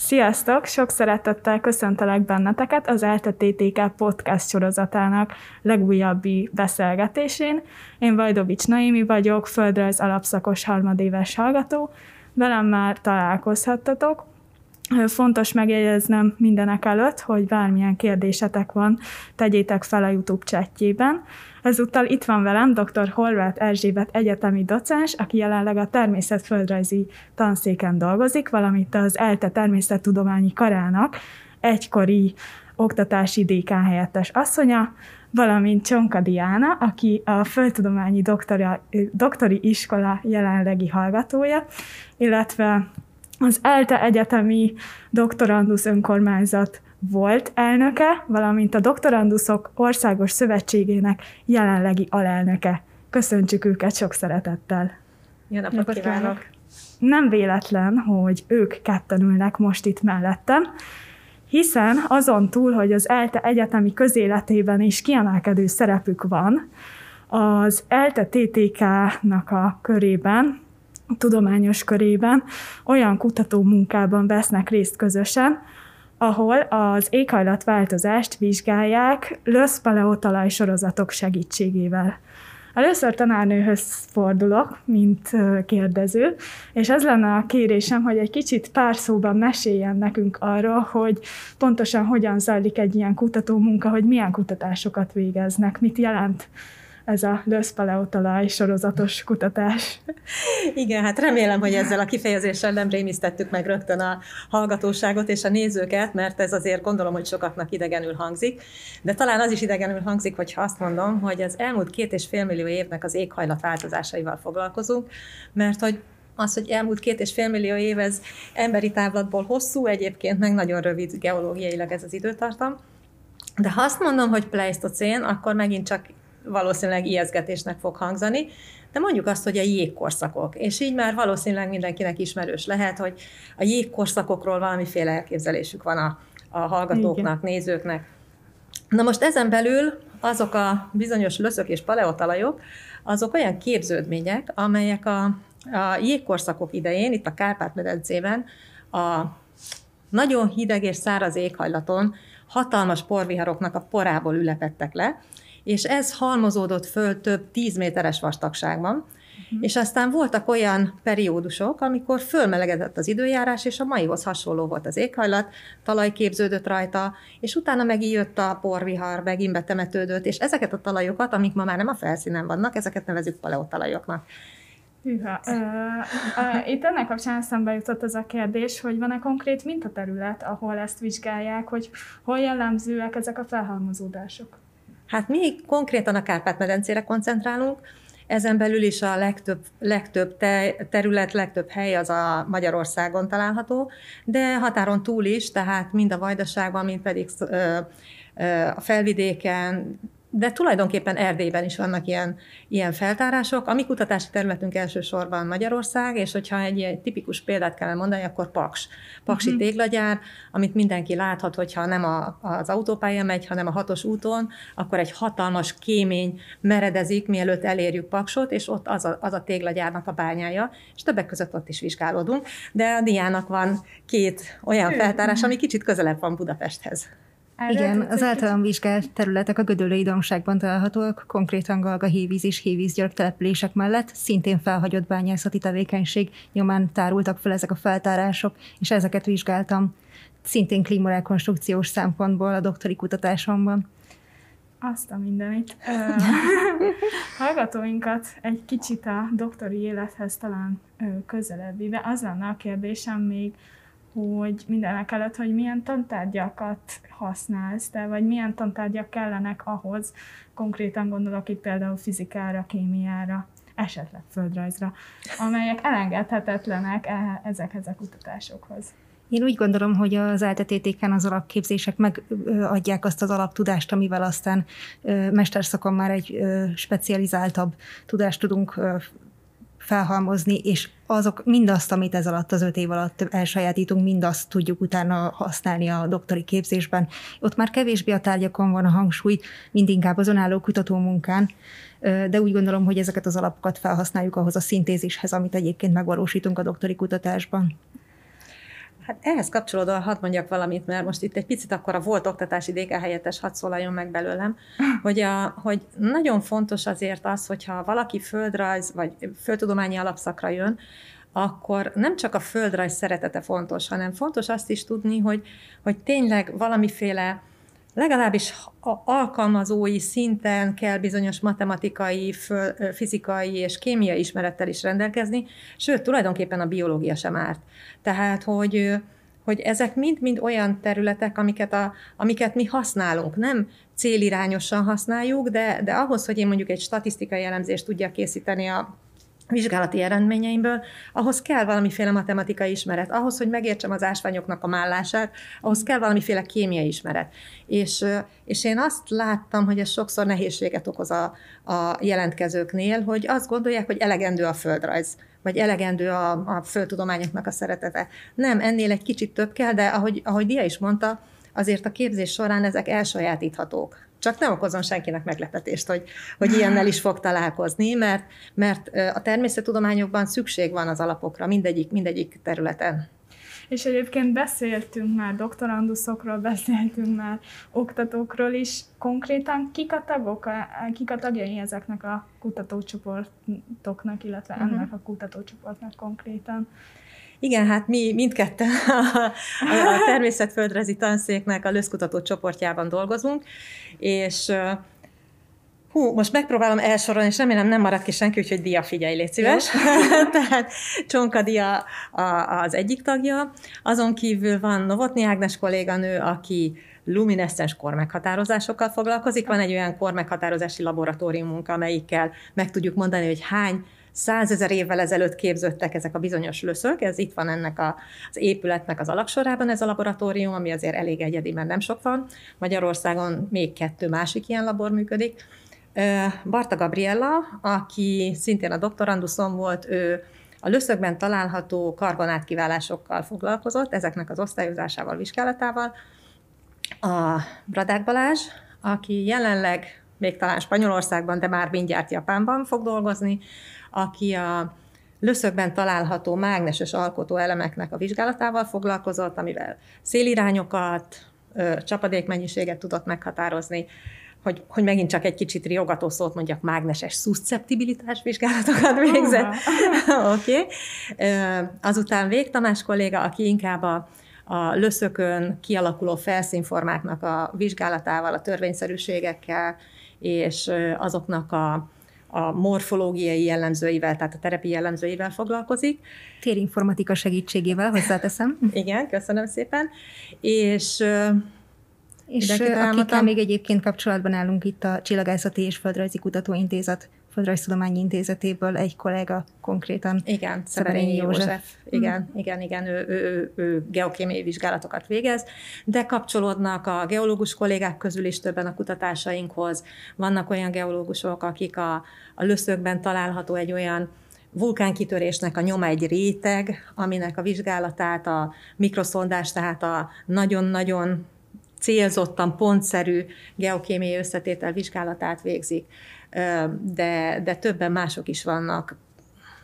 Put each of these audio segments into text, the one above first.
Sziasztok! Sok szeretettel köszöntelek benneteket az ELTE TTK podcast sorozatának legújabbi beszélgetésén. Én Vajdovics Naimi vagyok, földrajz alapszakos harmadéves hallgató. Velem már találkozhattatok. Fontos megjegyeznem mindenek előtt, hogy bármilyen kérdésetek van, tegyétek fel a YouTube chatjében. Ezúttal itt van velem dr. Horváth Erzsébet egyetemi docens, aki jelenleg a természetföldrajzi tanszéken dolgozik, valamint az ELTE természettudományi karának egykori oktatási dékán helyettes asszonya, valamint Csonka Diana, aki a Földtudományi doktora, Doktori Iskola jelenlegi hallgatója, illetve az ELTE Egyetemi Doktorandusz Önkormányzat volt elnöke, valamint a Doktoranduszok Országos Szövetségének jelenlegi alelnöke. Köszöntsük őket sok szeretettel! Jó napot, napot kívánok. kívánok! Nem véletlen, hogy ők ketten ülnek most itt mellettem, hiszen azon túl, hogy az ELTE egyetemi közéletében is kiemelkedő szerepük van, az ELTE TTK-nak a körében, a tudományos körében olyan kutató munkában vesznek részt közösen, ahol az éghajlatváltozást vizsgálják lösz paleotalaj sorozatok segítségével. Először tanárnőhöz fordulok, mint kérdező, és ez lenne a kérésem, hogy egy kicsit pár szóban meséljen nekünk arról, hogy pontosan hogyan zajlik egy ilyen kutató munka, hogy milyen kutatásokat végeznek, mit jelent ez a löszpaleotalaj sorozatos kutatás. Igen, hát remélem, hogy ezzel a kifejezéssel nem rémisztettük meg rögtön a hallgatóságot és a nézőket, mert ez azért gondolom, hogy sokaknak idegenül hangzik. De talán az is idegenül hangzik, hogyha azt mondom, hogy az elmúlt két és fél millió évnek az éghajlat változásaival foglalkozunk, mert hogy az, hogy elmúlt két és fél millió év, ez emberi távlatból hosszú, egyébként meg nagyon rövid geológiailag ez az időtartam. De ha azt mondom, hogy pleistocén, akkor megint csak valószínűleg ijeszgetésnek fog hangzani, de mondjuk azt, hogy a jégkorszakok. És így már valószínűleg mindenkinek ismerős lehet, hogy a jégkorszakokról valamiféle elképzelésük van a, a hallgatóknak, Igen. nézőknek. Na most ezen belül azok a bizonyos löszök és paleotalajok, azok olyan képződmények, amelyek a, a jégkorszakok idején, itt a Kárpát-medencében, a nagyon hideg és száraz éghajlaton hatalmas porviharoknak a porából ülepettek le, és ez halmozódott föl több tíz méteres vastagságban, uh-huh. és aztán voltak olyan periódusok, amikor fölmelegedett az időjárás, és a maihoz hasonló volt az éghajlat, talaj képződött rajta, és utána megint jött a porvihar, megint betemetődött, és ezeket a talajokat, amik ma már nem a felszínen vannak, ezeket nevezük paleotalajoknak. Hűha. Itt ennek kapcsán eszembe jutott az a kérdés, hogy van-e konkrét mintaterület, ahol ezt vizsgálják, hogy hol jellemzőek ezek a felhalmozódások? Hát mi konkrétan a Kárpát-medencére koncentrálunk, ezen belül is a legtöbb, legtöbb te, terület, legtöbb hely az a Magyarországon található, de határon túl is, tehát mind a Vajdaságban, mind pedig a felvidéken, de tulajdonképpen Erdélyben is vannak ilyen, ilyen feltárások. A mi kutatási területünk elsősorban Magyarország, és hogyha egy, egy tipikus példát kell mondani, akkor Paks. Paksi uh-huh. téglagyár, amit mindenki láthat, hogyha nem a, az autópálya megy, hanem a hatos úton, akkor egy hatalmas kémény meredezik, mielőtt elérjük Paksot, és ott az a, az a téglagyárnak a bányája, és többek között ott is vizsgálódunk. De a diának van két olyan feltárás, ami kicsit közelebb van Budapesthez. Erre Igen, az általam vizsgált területek a Gödöllői domságban találhatóak, konkrétan Galga hévíz és hévízgyörk települések mellett, szintén felhagyott bányászati tevékenység nyomán tárultak fel ezek a feltárások, és ezeket vizsgáltam szintén klímarekonstrukciós szempontból a doktori kutatásomban. Azt a mindenit. Hallgatóinkat egy kicsit a doktori élethez talán közelebb de az lenne a kérdésem még, hogy mindenek előtt, hogy milyen tantárgyakat használsz te, vagy milyen tantárgyak kellenek ahhoz, konkrétan gondolok itt például fizikára, kémiára, esetleg földrajzra, amelyek elengedhetetlenek e- ezekhez a kutatásokhoz. Én úgy gondolom, hogy az eltetétéken az alapképzések megadják azt az alaptudást, amivel aztán mesterszakon már egy specializáltabb tudást tudunk felhalmozni, és azok mindazt, amit ez alatt az öt év alatt elsajátítunk, mindazt tudjuk utána használni a doktori képzésben. Ott már kevésbé a tárgyakon van a hangsúly, mind inkább az önálló kutatómunkán, de úgy gondolom, hogy ezeket az alapokat felhasználjuk ahhoz a szintézishez, amit egyébként megvalósítunk a doktori kutatásban. Hát ehhez kapcsolódóan hadd mondjak valamit, mert most itt egy picit akkor a volt oktatási DK helyettes hadd szólaljon meg belőlem, hogy, a, hogy nagyon fontos azért az, hogyha valaki földrajz vagy földtudományi alapszakra jön, akkor nem csak a földrajz szeretete fontos, hanem fontos azt is tudni, hogy, hogy tényleg valamiféle legalábbis alkalmazói szinten kell bizonyos matematikai, fizikai és kémiai ismerettel is rendelkezni, sőt, tulajdonképpen a biológia sem árt. Tehát, hogy, hogy ezek mind-mind olyan területek, amiket, a, amiket mi használunk. Nem célirányosan használjuk, de, de ahhoz, hogy én mondjuk egy statisztikai elemzést tudjak készíteni a vizsgálati eredményeimből, ahhoz kell valamiféle matematikai ismeret, ahhoz, hogy megértsem az ásványoknak a mállását, ahhoz kell valamiféle kémiai ismeret. És, és én azt láttam, hogy ez sokszor nehézséget okoz a, a jelentkezőknél, hogy azt gondolják, hogy elegendő a földrajz, vagy elegendő a, a földtudományoknak a szeretete. Nem, ennél egy kicsit több kell, de ahogy, ahogy Dia is mondta, azért a képzés során ezek elsajátíthatók. Csak nem okozom senkinek meglepetést, hogy, hogy ilyennel is fog találkozni, mert, mert a természettudományokban szükség van az alapokra mindegyik, mindegyik területen. És egyébként beszéltünk már doktoranduszokról, beszéltünk már oktatókról is. Konkrétan kik a tagok, kik a tagjai ezeknek a kutatócsoportoknak, illetve uh-huh. ennek a kutatócsoportnak konkrétan? Igen, hát mi mindketten a, a természetföldrajzi tanszéknek a löszkutató csoportjában dolgozunk, és Hú, most megpróbálom elsorolni, és remélem nem marad ki senki, úgyhogy Dia figyelj, légy szíves. Tehát Csonka Dia a, az egyik tagja. Azon kívül van Novotni Ágnes kolléganő, aki lumineszcens kormeghatározásokkal foglalkozik. Van egy olyan kormeghatározási laboratóriumunk, amelyikkel meg tudjuk mondani, hogy hány százezer évvel ezelőtt képződtek ezek a bizonyos löszök, ez itt van ennek a, az épületnek az alaksorában ez a laboratórium, ami azért elég egyedi, mert nem sok van. Magyarországon még kettő másik ilyen labor működik. Barta Gabriella, aki szintén a doktoranduszom volt, ő a löszökben található karbonátkiválásokkal foglalkozott, ezeknek az osztályozásával, vizsgálatával. A Bradák Balázs, aki jelenleg még talán Spanyolországban, de már mindjárt Japánban fog dolgozni, aki a löszökben található mágneses alkotó elemeknek a vizsgálatával foglalkozott, amivel szélirányokat, csapadékmennyiséget tudott meghatározni, hogy, hogy megint csak egy kicsit riogató szót mondjak, mágneses szuszceptibilitás vizsgálatokat végzett. Oké. okay. Azután Vég Tamás kolléga, aki inkább a, a löszökön kialakuló felszínformáknak a vizsgálatával, a törvényszerűségekkel, és azoknak a a morfológiai jellemzőivel, tehát a terepi jellemzőivel foglalkozik. Térinformatika segítségével hozzáteszem. Igen, köszönöm szépen. És és akikkel még egyébként kapcsolatban állunk itt a Csillagászati és Földrajzi Kutatóintézet Földrajztudományi Intézetéből egy kollega konkrétan. Igen, Szeberényi József. József. Igen, mm. igen, igen, ő, ő, ő, ő geokémiai vizsgálatokat végez, de kapcsolódnak a geológus kollégák közül is többen a kutatásainkhoz. Vannak olyan geológusok, akik a, a löszökben található egy olyan vulkánkitörésnek a nyoma egy réteg, aminek a vizsgálatát a mikroszondás, tehát a nagyon-nagyon célzottan, pontszerű geokémiai összetétel vizsgálatát végzik de, de többen mások is vannak,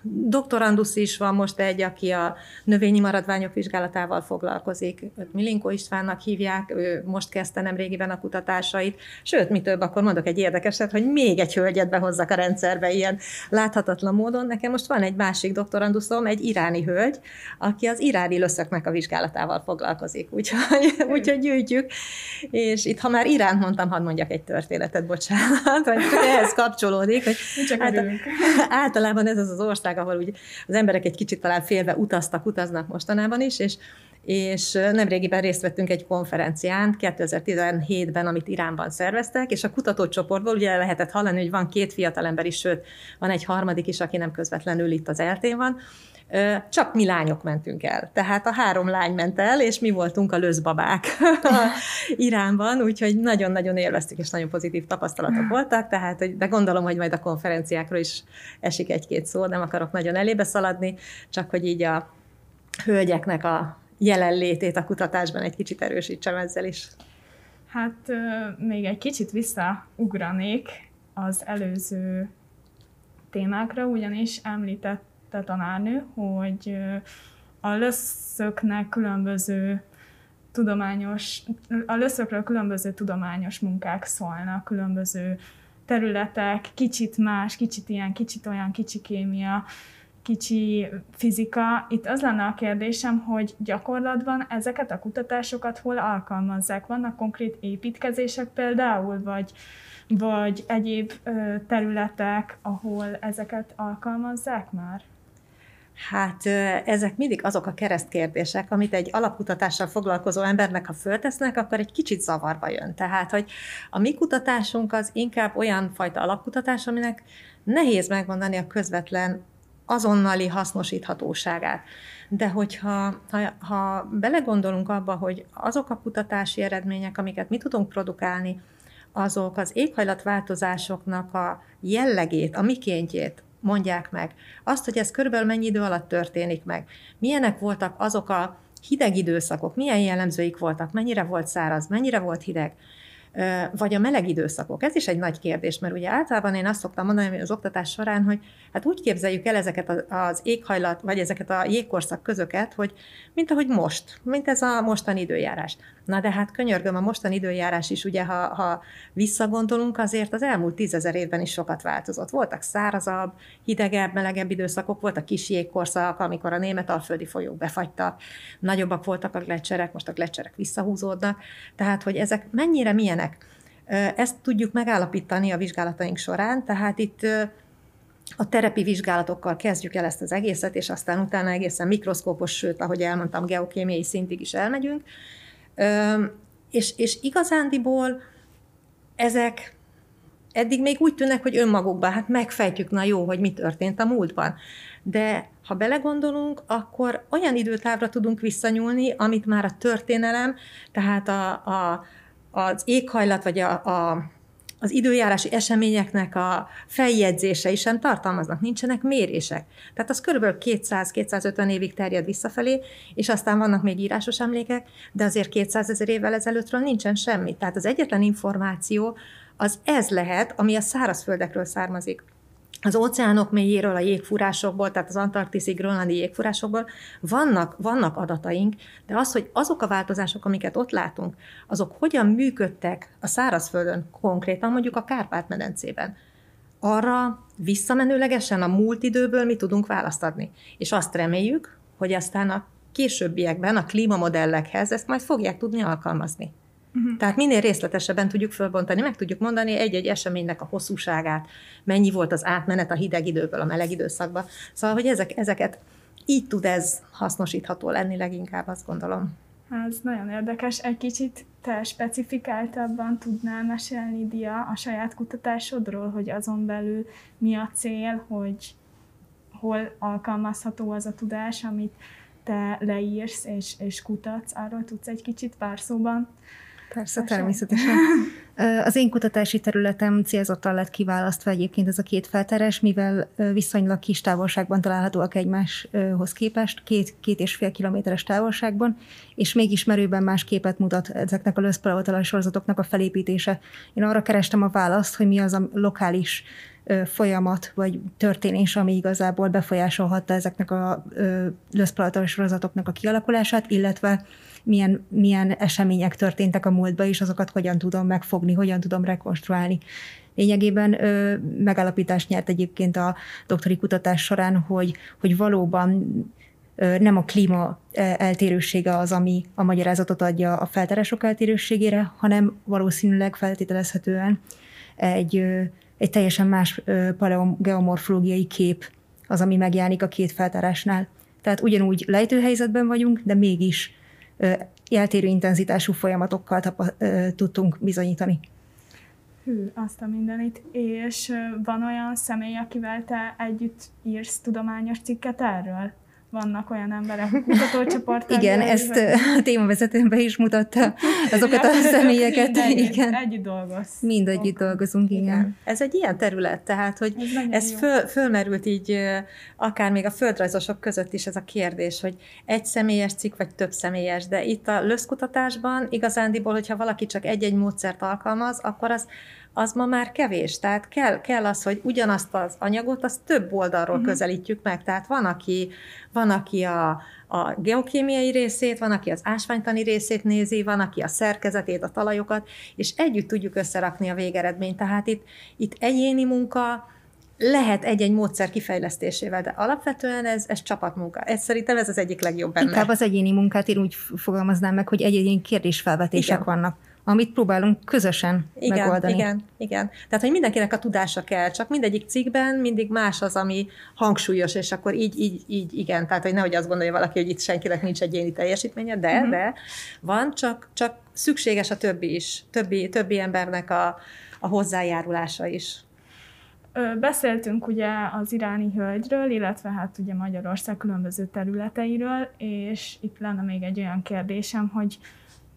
doktorandusz is van most egy, aki a növényi maradványok vizsgálatával foglalkozik. Őt Milinkó Istvánnak hívják, ő most kezdte nem régiben a kutatásait. Sőt, mi több, akkor mondok egy érdekeset, hogy még egy hölgyet behozzak a rendszerbe ilyen láthatatlan módon. Nekem most van egy másik doktoranduszom, egy iráni hölgy, aki az iráni löszöknek a vizsgálatával foglalkozik. Úgyhogy, úgyhogy gyűjtjük. És itt, ha már Iránt mondtam, hadd mondjak egy történetet, bocsánat, hogy ehhez kapcsolódik. Hogy Csak általában ez az az ország, ország, ahol úgy az emberek egy kicsit talán félve utaztak, utaznak mostanában is, és és nemrégiben részt vettünk egy konferencián 2017-ben, amit Iránban szerveztek, és a kutatócsoportból ugye lehetett hallani, hogy van két fiatalember is, sőt, van egy harmadik is, aki nem közvetlenül itt az eltén van, csak mi lányok mentünk el. Tehát a három lány ment el, és mi voltunk a löszbabák Iránban, úgyhogy nagyon-nagyon élveztük, és nagyon pozitív tapasztalatok voltak, tehát, de gondolom, hogy majd a konferenciákról is esik egy-két szó, nem akarok nagyon elébe szaladni, csak hogy így a hölgyeknek a jelenlétét a kutatásban egy kicsit erősítsem ezzel is. Hát még egy kicsit visszaugranék az előző témákra, ugyanis említett említette tanárnő, hogy a löszöknek különböző tudományos, a löszökről különböző tudományos munkák szólnak, különböző területek, kicsit más, kicsit ilyen, kicsit olyan, kicsi kémia, kicsi fizika. Itt az lenne a kérdésem, hogy gyakorlatban ezeket a kutatásokat hol alkalmazzák? Vannak konkrét építkezések például, vagy, vagy egyéb területek, ahol ezeket alkalmazzák már? Hát ezek mindig azok a keresztkérdések, amit egy alapkutatással foglalkozó embernek, ha föltesznek, akkor egy kicsit zavarba jön. Tehát, hogy a mi kutatásunk az inkább olyan fajta alapkutatás, aminek nehéz megmondani a közvetlen azonnali hasznosíthatóságát. De hogyha ha, ha belegondolunk abba, hogy azok a kutatási eredmények, amiket mi tudunk produkálni, azok az éghajlatváltozásoknak a jellegét, a mikéntjét mondják meg. Azt, hogy ez körülbelül mennyi idő alatt történik meg. Milyenek voltak azok a hideg időszakok, milyen jellemzőik voltak, mennyire volt száraz, mennyire volt hideg, vagy a meleg időszakok. Ez is egy nagy kérdés, mert ugye általában én azt szoktam mondani az oktatás során, hogy hát úgy képzeljük el ezeket az éghajlat, vagy ezeket a jégkorszak közöket, hogy mint ahogy most, mint ez a mostani időjárás. Na de hát könyörgöm, a mostani időjárás is, ugye, ha, ha visszagondolunk, azért az elmúlt tízezer évben is sokat változott. Voltak szárazabb, hidegebb, melegebb időszakok, voltak kis jégkorszak, amikor a német alföldi folyók befagytak, nagyobbak voltak a gletszerek, most a gletszerek visszahúzódnak. Tehát, hogy ezek mennyire milyenek. Ezt tudjuk megállapítani a vizsgálataink során, tehát itt a terepi vizsgálatokkal kezdjük el ezt az egészet, és aztán utána egészen mikroszkópos, sőt, ahogy elmondtam, geokémiai szintig is elmegyünk, és, és igazándiból ezek eddig még úgy tűnnek, hogy önmagukban, hát megfejtjük, na jó, hogy mi történt a múltban. De ha belegondolunk, akkor olyan időtávra tudunk visszanyúlni, amit már a történelem, tehát a, a, az éghajlat, vagy a, a az időjárási eseményeknek a feljegyzései sem tartalmaznak, nincsenek mérések. Tehát az körülbelül 200-250 évig terjed visszafelé, és aztán vannak még írásos emlékek, de azért 200 ezer évvel ezelőttről nincsen semmi. Tehát az egyetlen információ az ez lehet, ami a szárazföldekről származik az óceánok mélyéről, a jégfúrásokból, tehát az antarktiszi, grönlandi jégfúrásokból vannak, vannak adataink, de az, hogy azok a változások, amiket ott látunk, azok hogyan működtek a szárazföldön, konkrétan mondjuk a Kárpát-medencében, arra visszamenőlegesen a múlt időből mi tudunk választ adni. És azt reméljük, hogy aztán a későbbiekben a klímamodellekhez ezt majd fogják tudni alkalmazni. Uh-huh. Tehát minél részletesebben tudjuk fölbontani, meg tudjuk mondani egy-egy eseménynek a hosszúságát, mennyi volt az átmenet a hideg időből a meleg időszakba. Szóval, hogy ezek, ezeket így tud ez hasznosítható lenni leginkább, azt gondolom. Ez nagyon érdekes. Egy kicsit te specifikáltabban tudnál mesélni, Dia, a saját kutatásodról, hogy azon belül mi a cél, hogy hol alkalmazható az a tudás, amit te leírsz és, és kutatsz. Arról tudsz egy kicsit pár szóban Persze, természetesen. Az én kutatási területem célzottan lett kiválasztva egyébként ez a két felteres, mivel viszonylag kis távolságban találhatóak egymáshoz képest, két, két és fél kilométeres távolságban, és mégis merőben más képet mutat ezeknek a löszpalaotalaj sorozatoknak a felépítése. Én arra kerestem a választ, hogy mi az a lokális folyamat vagy történés, ami igazából befolyásolhatta ezeknek a löszpalaotalaj sorozatoknak a kialakulását, illetve milyen, milyen események történtek a múltban, és azokat hogyan tudom megfogni, hogyan tudom rekonstruálni. Lényegében ö, megállapítást nyert egyébként a doktori kutatás során, hogy, hogy valóban nem a klíma eltérősége az, ami a magyarázatot adja a feltárások eltérőségére, hanem valószínűleg feltételezhetően egy, egy teljesen más paleogeomorfológiai kép az, ami megjelenik a két feltárásnál. Tehát ugyanúgy lejtőhelyzetben vagyunk, de mégis eltérő intenzitású folyamatokkal tapa, tudtunk bizonyítani. Hű, azt a mindenit. És van olyan személy, akivel te együtt írsz tudományos cikket erről? Vannak olyan emberek a kutatócsoport. Igen, ezt vagy... a témavezetőmbe is mutatta azokat a személyeket. Mind igen. Együtt dolgoz. Mind együtt dolgozunk, igen. igen. Ez egy ilyen terület, tehát, hogy ez, ez föl, fölmerült így akár még a földrajzosok között is ez a kérdés, hogy egy személyes cikk, vagy több személyes, de itt a löszkutatásban igazándiból, hogyha valaki csak egy-egy módszert alkalmaz, akkor az az ma már kevés. Tehát kell, kell az, hogy ugyanazt az anyagot, azt több oldalról uh-huh. közelítjük meg. Tehát van, aki, van, aki a, a geokémiai részét, van, aki az ásványtani részét nézi, van, aki a szerkezetét, a talajokat, és együtt tudjuk összerakni a végeredményt. Tehát itt, itt egyéni munka, lehet egy-egy módszer kifejlesztésével, de alapvetően ez, ez csapatmunka. Ez szerintem ez az egyik legjobb benne. Inkább az egyéni munkát én úgy fogalmaznám meg, hogy egy-egy kérdésfelvetések Igen. vannak amit próbálunk közösen igen, megoldani. Igen, igen. Tehát, hogy mindenkinek a tudása kell, csak mindegyik cikkben mindig más az, ami hangsúlyos, és akkor így, így, így, igen. Tehát, hogy nehogy azt gondolja valaki, hogy itt senkinek nincs egyéni teljesítménye, de, uh-huh. de van, csak, csak szükséges a többi is, többi, többi embernek a, a hozzájárulása is. Beszéltünk ugye az iráni hölgyről, illetve hát ugye Magyarország különböző területeiről, és itt lenne még egy olyan kérdésem, hogy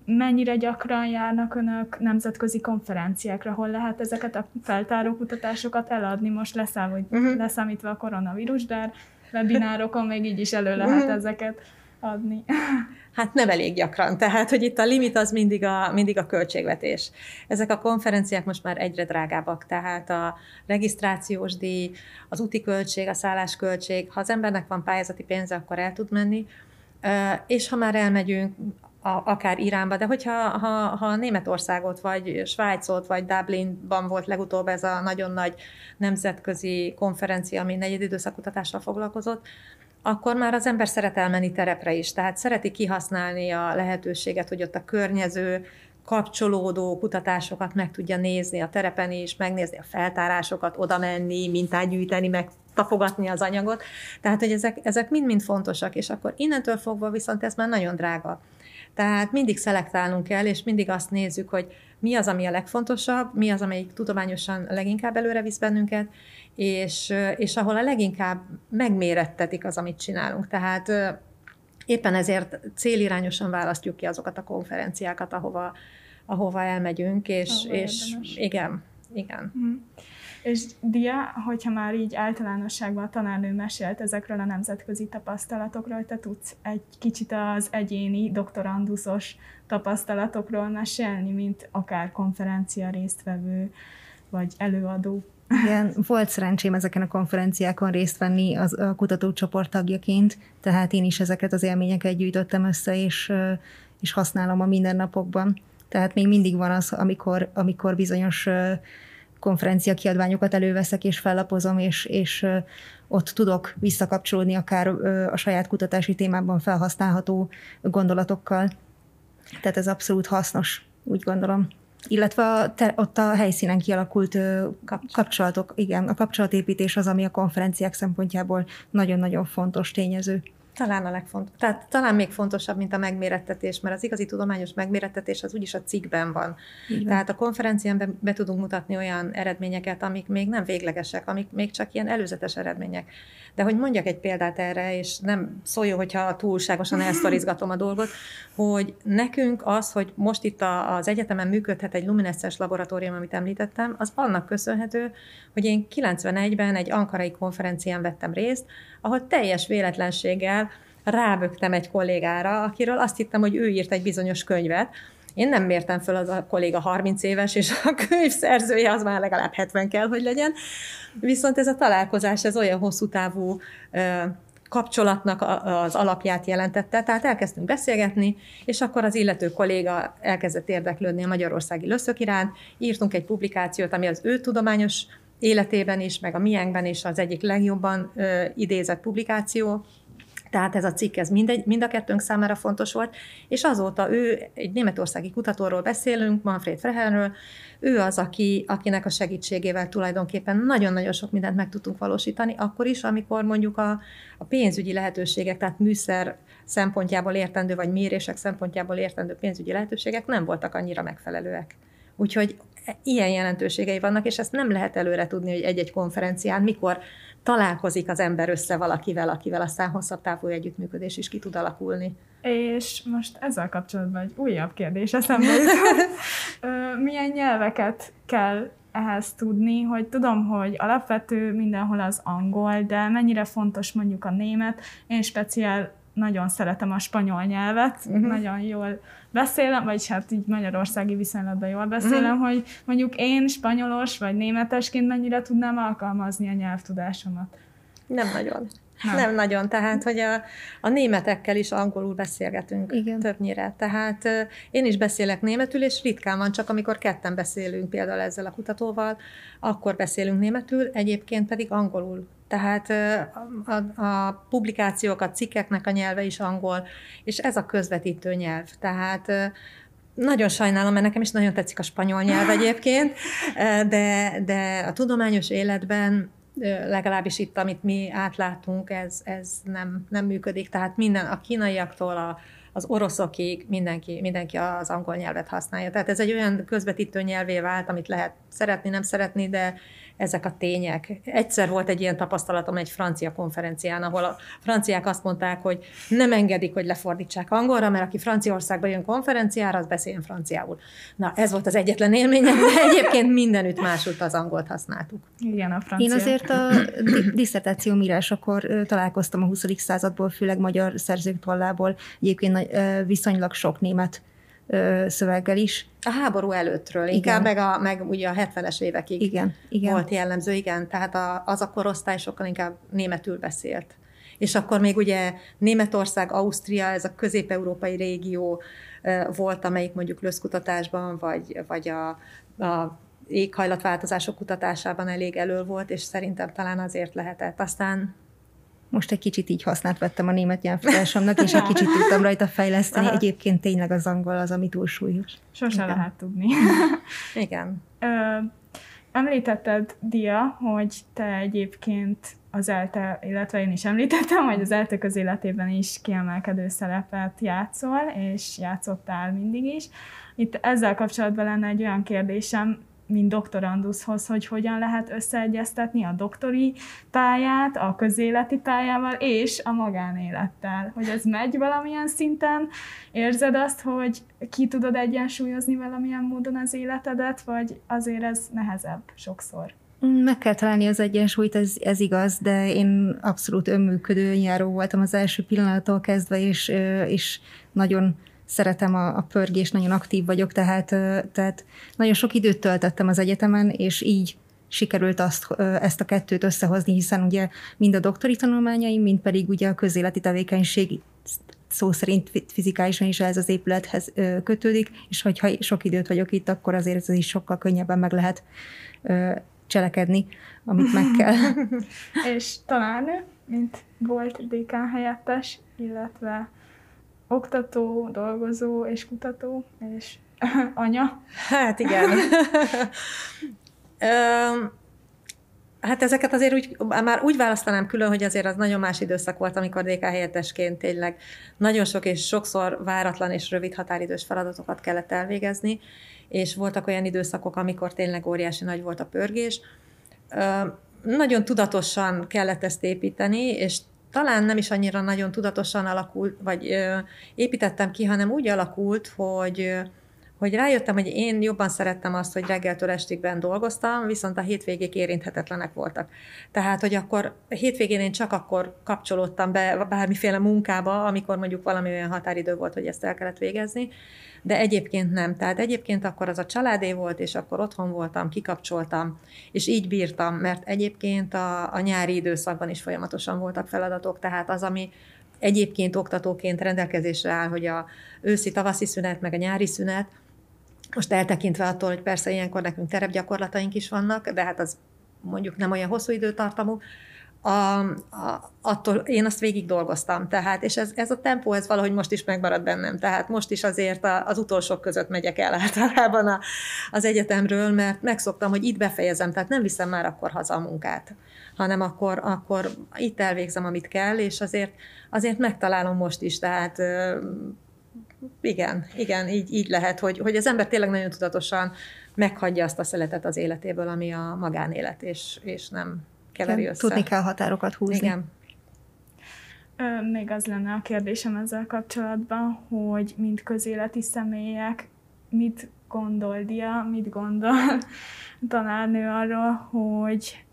mennyire gyakran járnak önök nemzetközi konferenciákra, hol lehet ezeket a feltáró kutatásokat eladni? Most hogy uh-huh. leszámítva a koronavírus, de webinárokon még így is elő lehet uh-huh. ezeket adni. Hát nem elég gyakran, tehát hogy itt a limit az mindig a, mindig a költségvetés. Ezek a konferenciák most már egyre drágábbak, tehát a regisztrációs díj, az úti költség, a szállásköltség, ha az embernek van pályázati pénze, akkor el tud menni, és ha már elmegyünk, a, akár Iránba, de hogyha ha, ha Németországot, vagy Svájcot, vagy Dublinban volt legutóbb ez a nagyon nagy nemzetközi konferencia, ami negyed időszakutatással foglalkozott, akkor már az ember szeret elmenni terepre is, tehát szereti kihasználni a lehetőséget, hogy ott a környező kapcsolódó kutatásokat meg tudja nézni a terepen is, megnézni a feltárásokat, oda menni, mintát gyűjteni, meg tapogatni az anyagot. Tehát, hogy ezek, ezek mind-mind fontosak, és akkor innentől fogva viszont ez már nagyon drága. Tehát mindig szelektálnunk kell, és mindig azt nézzük, hogy mi az, ami a legfontosabb, mi az, amelyik tudományosan leginkább előre visz bennünket, és, és ahol a leginkább megmérettetik az, amit csinálunk. Tehát éppen ezért célirányosan választjuk ki azokat a konferenciákat, ahova, ahova elmegyünk, és, és igen, igen. Mm. És Dia, hogyha már így általánosságban a tanárnő mesélt ezekről a nemzetközi tapasztalatokról, te tudsz egy kicsit az egyéni doktoranduszos tapasztalatokról mesélni, mint akár konferencia résztvevő, vagy előadó. Igen, volt szerencsém ezeken a konferenciákon részt venni az, a kutatócsoport tagjaként, tehát én is ezeket az élményeket gyűjtöttem össze, és, és használom a mindennapokban. Tehát még mindig van az, amikor, amikor bizonyos konferencia kiadványokat előveszek és fellapozom, és, és ott tudok visszakapcsolódni akár a saját kutatási témában felhasználható gondolatokkal. Tehát ez abszolút hasznos, úgy gondolom. Illetve a, te, ott a helyszínen kialakult Kapcsolat. kapcsolatok, igen, a kapcsolatépítés az, ami a konferenciák szempontjából nagyon-nagyon fontos tényező. Talán a legfontosabb. Tehát talán még fontosabb, mint a megmérettetés, mert az igazi tudományos megmérettetés az úgyis a cikkben van. Igen. Tehát a konferencián be, be tudunk mutatni olyan eredményeket, amik még nem véglegesek, amik még csak ilyen előzetes eredmények. De hogy mondjak egy példát erre, és nem szóljon, hogyha túlságosan elszorizgatom a dolgot, hogy nekünk az, hogy most itt az egyetemen működhet egy lumineszcens laboratórium, amit említettem, az annak köszönhető, hogy én 91-ben egy ankarai konferencián vettem részt, ahol teljes véletlenséggel rábögtem egy kollégára, akiről azt hittem, hogy ő írt egy bizonyos könyvet, én nem mértem föl, az a kolléga 30 éves, és a könyv szerzője az már legalább 70 kell, hogy legyen. Viszont ez a találkozás, ez olyan hosszú távú kapcsolatnak az alapját jelentette, tehát elkezdtünk beszélgetni, és akkor az illető kolléga elkezdett érdeklődni a magyarországi löszök iránt, írtunk egy publikációt, ami az ő tudományos életében is, meg a miénkben is az egyik legjobban ö, idézett publikáció, tehát ez a cikk, ez mindegy, mind a kettőnk számára fontos volt, és azóta ő, egy németországi kutatóról beszélünk, Manfred Frehelről, ő az, aki, akinek a segítségével tulajdonképpen nagyon-nagyon sok mindent meg tudtunk valósítani, akkor is, amikor mondjuk a, a pénzügyi lehetőségek, tehát műszer szempontjából értendő, vagy mérések szempontjából értendő pénzügyi lehetőségek nem voltak annyira megfelelőek. Úgyhogy ilyen jelentőségei vannak, és ezt nem lehet előre tudni, hogy egy-egy konferencián mikor találkozik az ember össze valakivel, akivel aztán hosszabb távú együttműködés is ki tud alakulni. És most ezzel kapcsolatban egy újabb kérdés eszembe Milyen nyelveket kell ehhez tudni, hogy tudom, hogy alapvető mindenhol az angol, de mennyire fontos mondjuk a német. Én speciál nagyon szeretem a spanyol nyelvet, uh-huh. nagyon jól beszélem, vagy hát így magyarországi viszonylatban jól beszélem, uh-huh. hogy mondjuk én spanyolos vagy németesként mennyire tudnám alkalmazni a nyelvtudásomat. Nem nagyon. Nem. nem nagyon, tehát, hogy a, a németekkel is angolul beszélgetünk Igen. többnyire. Tehát én is beszélek németül, és ritkán van, csak amikor ketten beszélünk például ezzel a kutatóval, akkor beszélünk németül, egyébként pedig angolul. Tehát a, a, publikációk, a cikkeknek a nyelve is angol, és ez a közvetítő nyelv. Tehát nagyon sajnálom, mert nekem is nagyon tetszik a spanyol nyelv egyébként, de, de a tudományos életben legalábbis itt, amit mi átlátunk, ez, ez nem, nem működik. Tehát minden, a kínaiaktól a, az oroszokig mindenki, mindenki az angol nyelvet használja. Tehát ez egy olyan közvetítő nyelvé vált, amit lehet szeretni, nem szeretni, de ezek a tények. Egyszer volt egy ilyen tapasztalatom egy francia konferencián, ahol a franciák azt mondták, hogy nem engedik, hogy lefordítsák angolra, mert aki Franciaországba jön konferenciára, az beszéljen franciául. Na, ez volt az egyetlen élményem, de egyébként mindenütt másút az angolt használtuk. Igen, a francia. Én azért a diszertáció akkor találkoztam a 20. századból, főleg magyar szerzők tollából, egyébként viszonylag sok német szöveggel is. A háború előttről, igen. inkább meg, a, meg ugye a 70-es évekig igen, igen. volt jellemző, igen, tehát a, az a korosztály sokkal inkább németül beszélt. És akkor még ugye Németország, Ausztria, ez a közép-európai régió volt, amelyik mondjuk löszkutatásban, vagy, vagy a, a éghajlatváltozások kutatásában elég elő volt, és szerintem talán azért lehetett. Aztán most egy kicsit így használt vettem a német nyelvtudásomnak, és egy kicsit tudtam rajta fejleszteni. Aha. Egyébként tényleg az angol az, ami túlsúlyos. Sose Igen. lehet tudni. Igen. Ö, említetted, Dia, hogy te egyébként az ELTE, illetve én is említettem, hogy az ELTE közéletében is kiemelkedő szerepet játszol, és játszottál mindig is. Itt ezzel kapcsolatban lenne egy olyan kérdésem, mint doktoranduszhoz, hogy hogyan lehet összeegyeztetni a doktori pályát a közéleti pályával és a magánélettel. Hogy ez megy valamilyen szinten, érzed azt, hogy ki tudod egyensúlyozni valamilyen módon az életedet, vagy azért ez nehezebb sokszor? Meg kell találni az egyensúlyt, ez, ez igaz, de én abszolút önműködő járó voltam az első pillanattól kezdve, és, és nagyon szeretem a, a pörgést, nagyon aktív vagyok, tehát, tehát nagyon sok időt töltöttem az egyetemen, és így sikerült azt, ezt a kettőt összehozni, hiszen ugye mind a doktori tanulmányaim, mind pedig ugye a közéleti tevékenység szó szerint fizikálisan is ez az épülethez kötődik, és hogyha sok időt vagyok itt, akkor azért ez is sokkal könnyebben meg lehet cselekedni, amit meg kell. és talán, mint volt dékán helyettes, illetve oktató, dolgozó és kutató, és anya. Hát igen. Hát ezeket azért úgy, már úgy választanám külön, hogy azért az nagyon más időszak volt, amikor DK helyettesként tényleg nagyon sok és sokszor váratlan és rövid határidős feladatokat kellett elvégezni, és voltak olyan időszakok, amikor tényleg óriási nagy volt a pörgés. Nagyon tudatosan kellett ezt építeni, és talán nem is annyira nagyon tudatosan alakult, vagy ö, építettem ki, hanem úgy alakult, hogy hogy rájöttem, hogy én jobban szerettem azt, hogy reggeltől estigben dolgoztam, viszont a hétvégék érinthetetlenek voltak. Tehát, hogy akkor hétvégén én csak akkor kapcsolódtam be bármiféle munkába, amikor mondjuk valami olyan határidő volt, hogy ezt el kellett végezni, de egyébként nem. Tehát egyébként akkor az a családé volt, és akkor otthon voltam, kikapcsoltam, és így bírtam, mert egyébként a, a nyári időszakban is folyamatosan voltak feladatok, tehát az, ami egyébként oktatóként rendelkezésre áll, hogy a őszi-tavaszi szünet, meg a nyári szünet, most eltekintve attól, hogy persze ilyenkor nekünk terepgyakorlataink is vannak, de hát az mondjuk nem olyan hosszú időtartamú, a, a, attól én azt végig dolgoztam, tehát, és ez, ez a tempó, ez valahogy most is megmarad bennem, tehát most is azért a, az utolsók között megyek el általában a, az egyetemről, mert megszoktam, hogy itt befejezem, tehát nem viszem már akkor haza a munkát, hanem akkor, akkor itt elvégzem, amit kell, és azért, azért megtalálom most is, tehát igen, igen, így, így lehet, hogy, hogy az ember tényleg nagyon tudatosan meghagyja azt a szeletet az életéből, ami a magánélet, és, és nem keveri össze. Tudni kell határokat húzni. Igen. Még az lenne a kérdésem ezzel kapcsolatban, hogy mint közéleti személyek mit gondol Dia, mit gondol tanárnő arról, hogy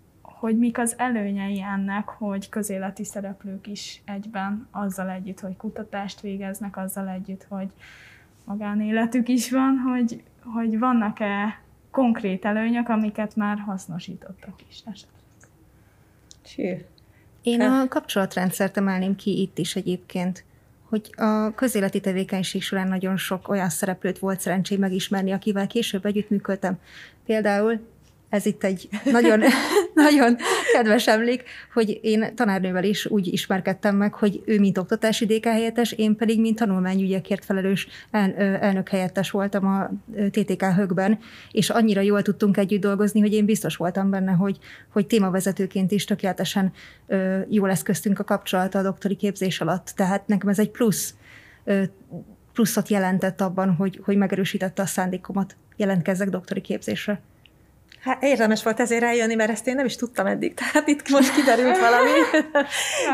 hogy mik az előnyei ennek, hogy közéleti szereplők is egyben, azzal együtt, hogy kutatást végeznek, azzal együtt, hogy magánéletük is van, hogy, hogy vannak-e konkrét előnyök, amiket már hasznosítottak is esetleg. Sű. Én a kapcsolatrendszert emelném ki itt is egyébként hogy a közéleti tevékenység során nagyon sok olyan szereplőt volt szerencsém megismerni, akivel később együttműködtem. Például ez itt egy nagyon, nagyon kedves emlék, hogy én tanárnővel is úgy ismerkedtem meg, hogy ő mint oktatási DK helyettes, én pedig mint tanulmányügyekért felelős el, elnök helyettes voltam a TTK högben, és annyira jól tudtunk együtt dolgozni, hogy én biztos voltam benne, hogy, hogy témavezetőként is tökéletesen jól eszköztünk a kapcsolat a doktori képzés alatt. Tehát nekem ez egy plusz pluszot jelentett abban, hogy, hogy megerősítette a szándékomat, jelentkezzek doktori képzésre. Hát érdemes volt ezért eljönni, mert ezt én nem is tudtam eddig. Tehát itt most kiderült valami.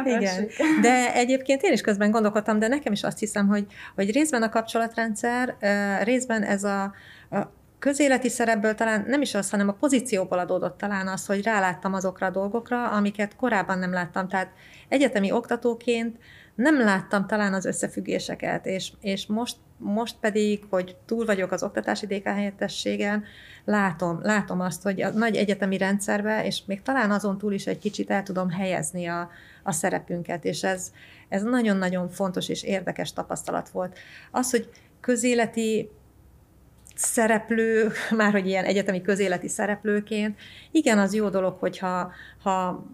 Igen. De egyébként én is közben gondolkodtam, de nekem is azt hiszem, hogy, hogy részben a kapcsolatrendszer, részben ez a, a közéleti szerepből talán nem is az, hanem a pozícióból adódott talán az, hogy ráláttam azokra a dolgokra, amiket korábban nem láttam. Tehát egyetemi oktatóként nem láttam talán az összefüggéseket, és, és most, most pedig, hogy túl vagyok az oktatási DK helyettességen, látom, látom azt, hogy a nagy egyetemi rendszerbe, és még talán azon túl is egy kicsit el tudom helyezni a, a szerepünket, és ez, ez nagyon-nagyon fontos és érdekes tapasztalat volt. Az, hogy közéleti szereplő, már hogy ilyen egyetemi közéleti szereplőként, igen, az jó dolog, hogyha ha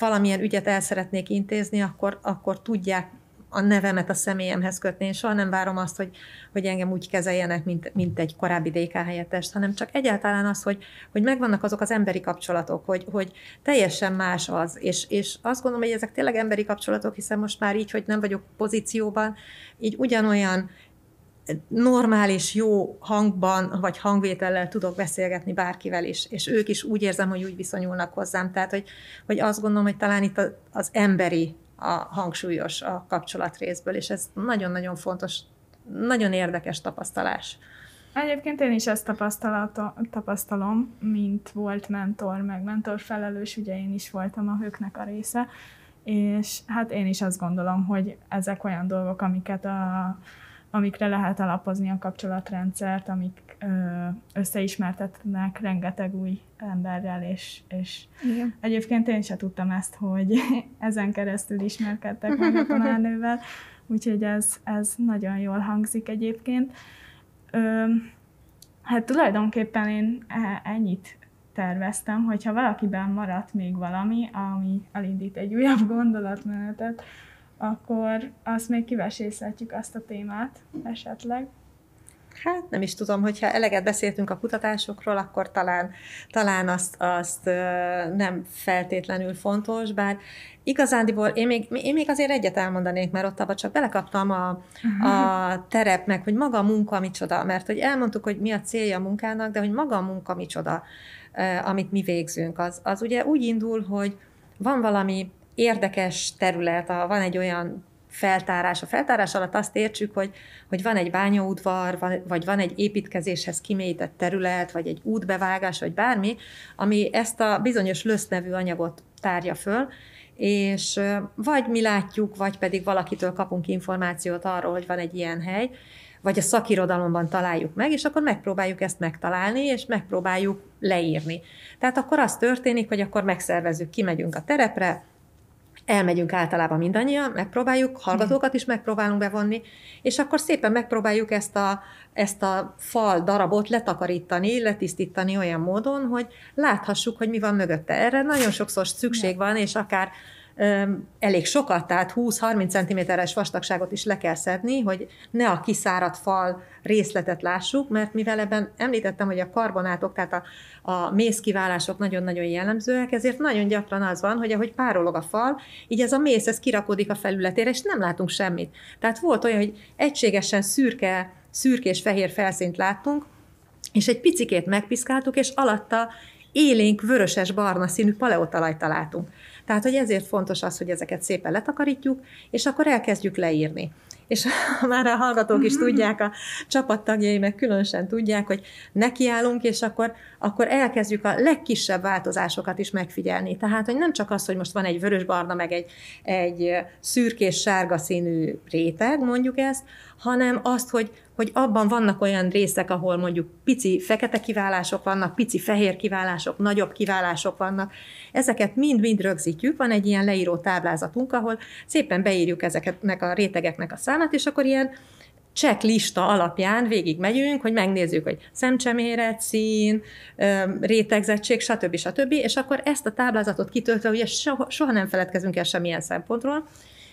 valamilyen ügyet el szeretnék intézni, akkor, akkor tudják a nevemet a személyemhez kötni. Én soha nem várom azt, hogy, hogy engem úgy kezeljenek, mint, mint egy korábbi DK helyettest, hanem csak egyáltalán az, hogy, hogy megvannak azok az emberi kapcsolatok, hogy, hogy teljesen más az. És, és azt gondolom, hogy ezek tényleg emberi kapcsolatok, hiszen most már így, hogy nem vagyok pozícióban, így ugyanolyan normális, jó hangban, vagy hangvétellel tudok beszélgetni bárkivel is, és ők is úgy érzem, hogy úgy viszonyulnak hozzám. Tehát, hogy, hogy azt gondolom, hogy talán itt az emberi a hangsúlyos a kapcsolat részből, és ez nagyon-nagyon fontos, nagyon érdekes tapasztalás. Egyébként én is ezt tapasztalom, mint volt mentor, meg mentor felelős, ugye én is voltam a hőknek a része, és hát én is azt gondolom, hogy ezek olyan dolgok, amiket a amikre lehet alapozni a kapcsolatrendszert, amik összeismertetnek rengeteg új emberrel, és, és Igen. egyébként én sem tudtam ezt, hogy ezen keresztül ismerkedtek meg a tanárnővel, úgyhogy ez, ez nagyon jól hangzik egyébként. Ö, hát tulajdonképpen én e, ennyit terveztem, hogyha valakiben maradt még valami, ami elindít egy újabb gondolatmenetet, akkor azt még kivesészhetjük azt a témát esetleg. Hát nem is tudom, hogyha eleget beszéltünk a kutatásokról, akkor talán, talán azt, azt nem feltétlenül fontos, bár igazándiból én még, én még azért egyet elmondanék, mert ott abban csak belekaptam a, a terep meg, hogy maga a munka micsoda, mert hogy elmondtuk, hogy mi a célja a munkának, de hogy maga a munka micsoda, amit mi végzünk, az, az ugye úgy indul, hogy van valami érdekes terület, a, van egy olyan feltárás. A feltárás alatt azt értsük, hogy, hogy van egy bányaudvar, vagy van egy építkezéshez kimélyített terület, vagy egy útbevágás, vagy bármi, ami ezt a bizonyos lösz nevű anyagot tárja föl, és vagy mi látjuk, vagy pedig valakitől kapunk információt arról, hogy van egy ilyen hely, vagy a szakirodalomban találjuk meg, és akkor megpróbáljuk ezt megtalálni, és megpróbáljuk leírni. Tehát akkor az történik, hogy akkor megszervezzük, kimegyünk a terepre, elmegyünk általában mindannyian, megpróbáljuk, hallgatókat is megpróbálunk bevonni, és akkor szépen megpróbáljuk ezt a, ezt a fal darabot letakarítani, letisztítani olyan módon, hogy láthassuk, hogy mi van mögötte. Erre nagyon sokszor szükség van, és akár elég sokat, tehát 20-30 cm-es vastagságot is le kell szedni, hogy ne a kiszáradt fal részletet lássuk, mert mivel ebben említettem, hogy a karbonátok, tehát a, a mészkiválások nagyon-nagyon jellemzőek, ezért nagyon gyakran az van, hogy ahogy párolog a fal, így ez a mész, ez kirakódik a felületére, és nem látunk semmit. Tehát volt olyan, hogy egységesen szürke, szürkés fehér felszínt láttunk, és egy picikét megpiszkáltuk, és alatta élénk vöröses-barna színű paleotalajt találtunk. Tehát, hogy ezért fontos az, hogy ezeket szépen letakarítjuk, és akkor elkezdjük leírni. és már a hallgatók is tudják, a csapattagjai meg különösen tudják, hogy nekiállunk, és akkor, akkor elkezdjük a legkisebb változásokat is megfigyelni. Tehát, hogy nem csak az, hogy most van egy vörös-barna, meg egy, egy szürkés-sárga színű réteg, mondjuk ezt, hanem azt, hogy, hogy abban vannak olyan részek, ahol mondjuk pici fekete kiválások vannak, pici fehér kiválások, nagyobb kiválások vannak. Ezeket mind-mind rögzítjük, van egy ilyen leíró táblázatunk, ahol szépen beírjuk ezeknek a rétegeknek a számát, és akkor ilyen checklista alapján végig megyünk, hogy megnézzük, hogy szemcseméret, szín, rétegzettség, stb. stb. És akkor ezt a táblázatot kitöltve, ugye soha, soha nem feledkezünk el semmilyen szempontról,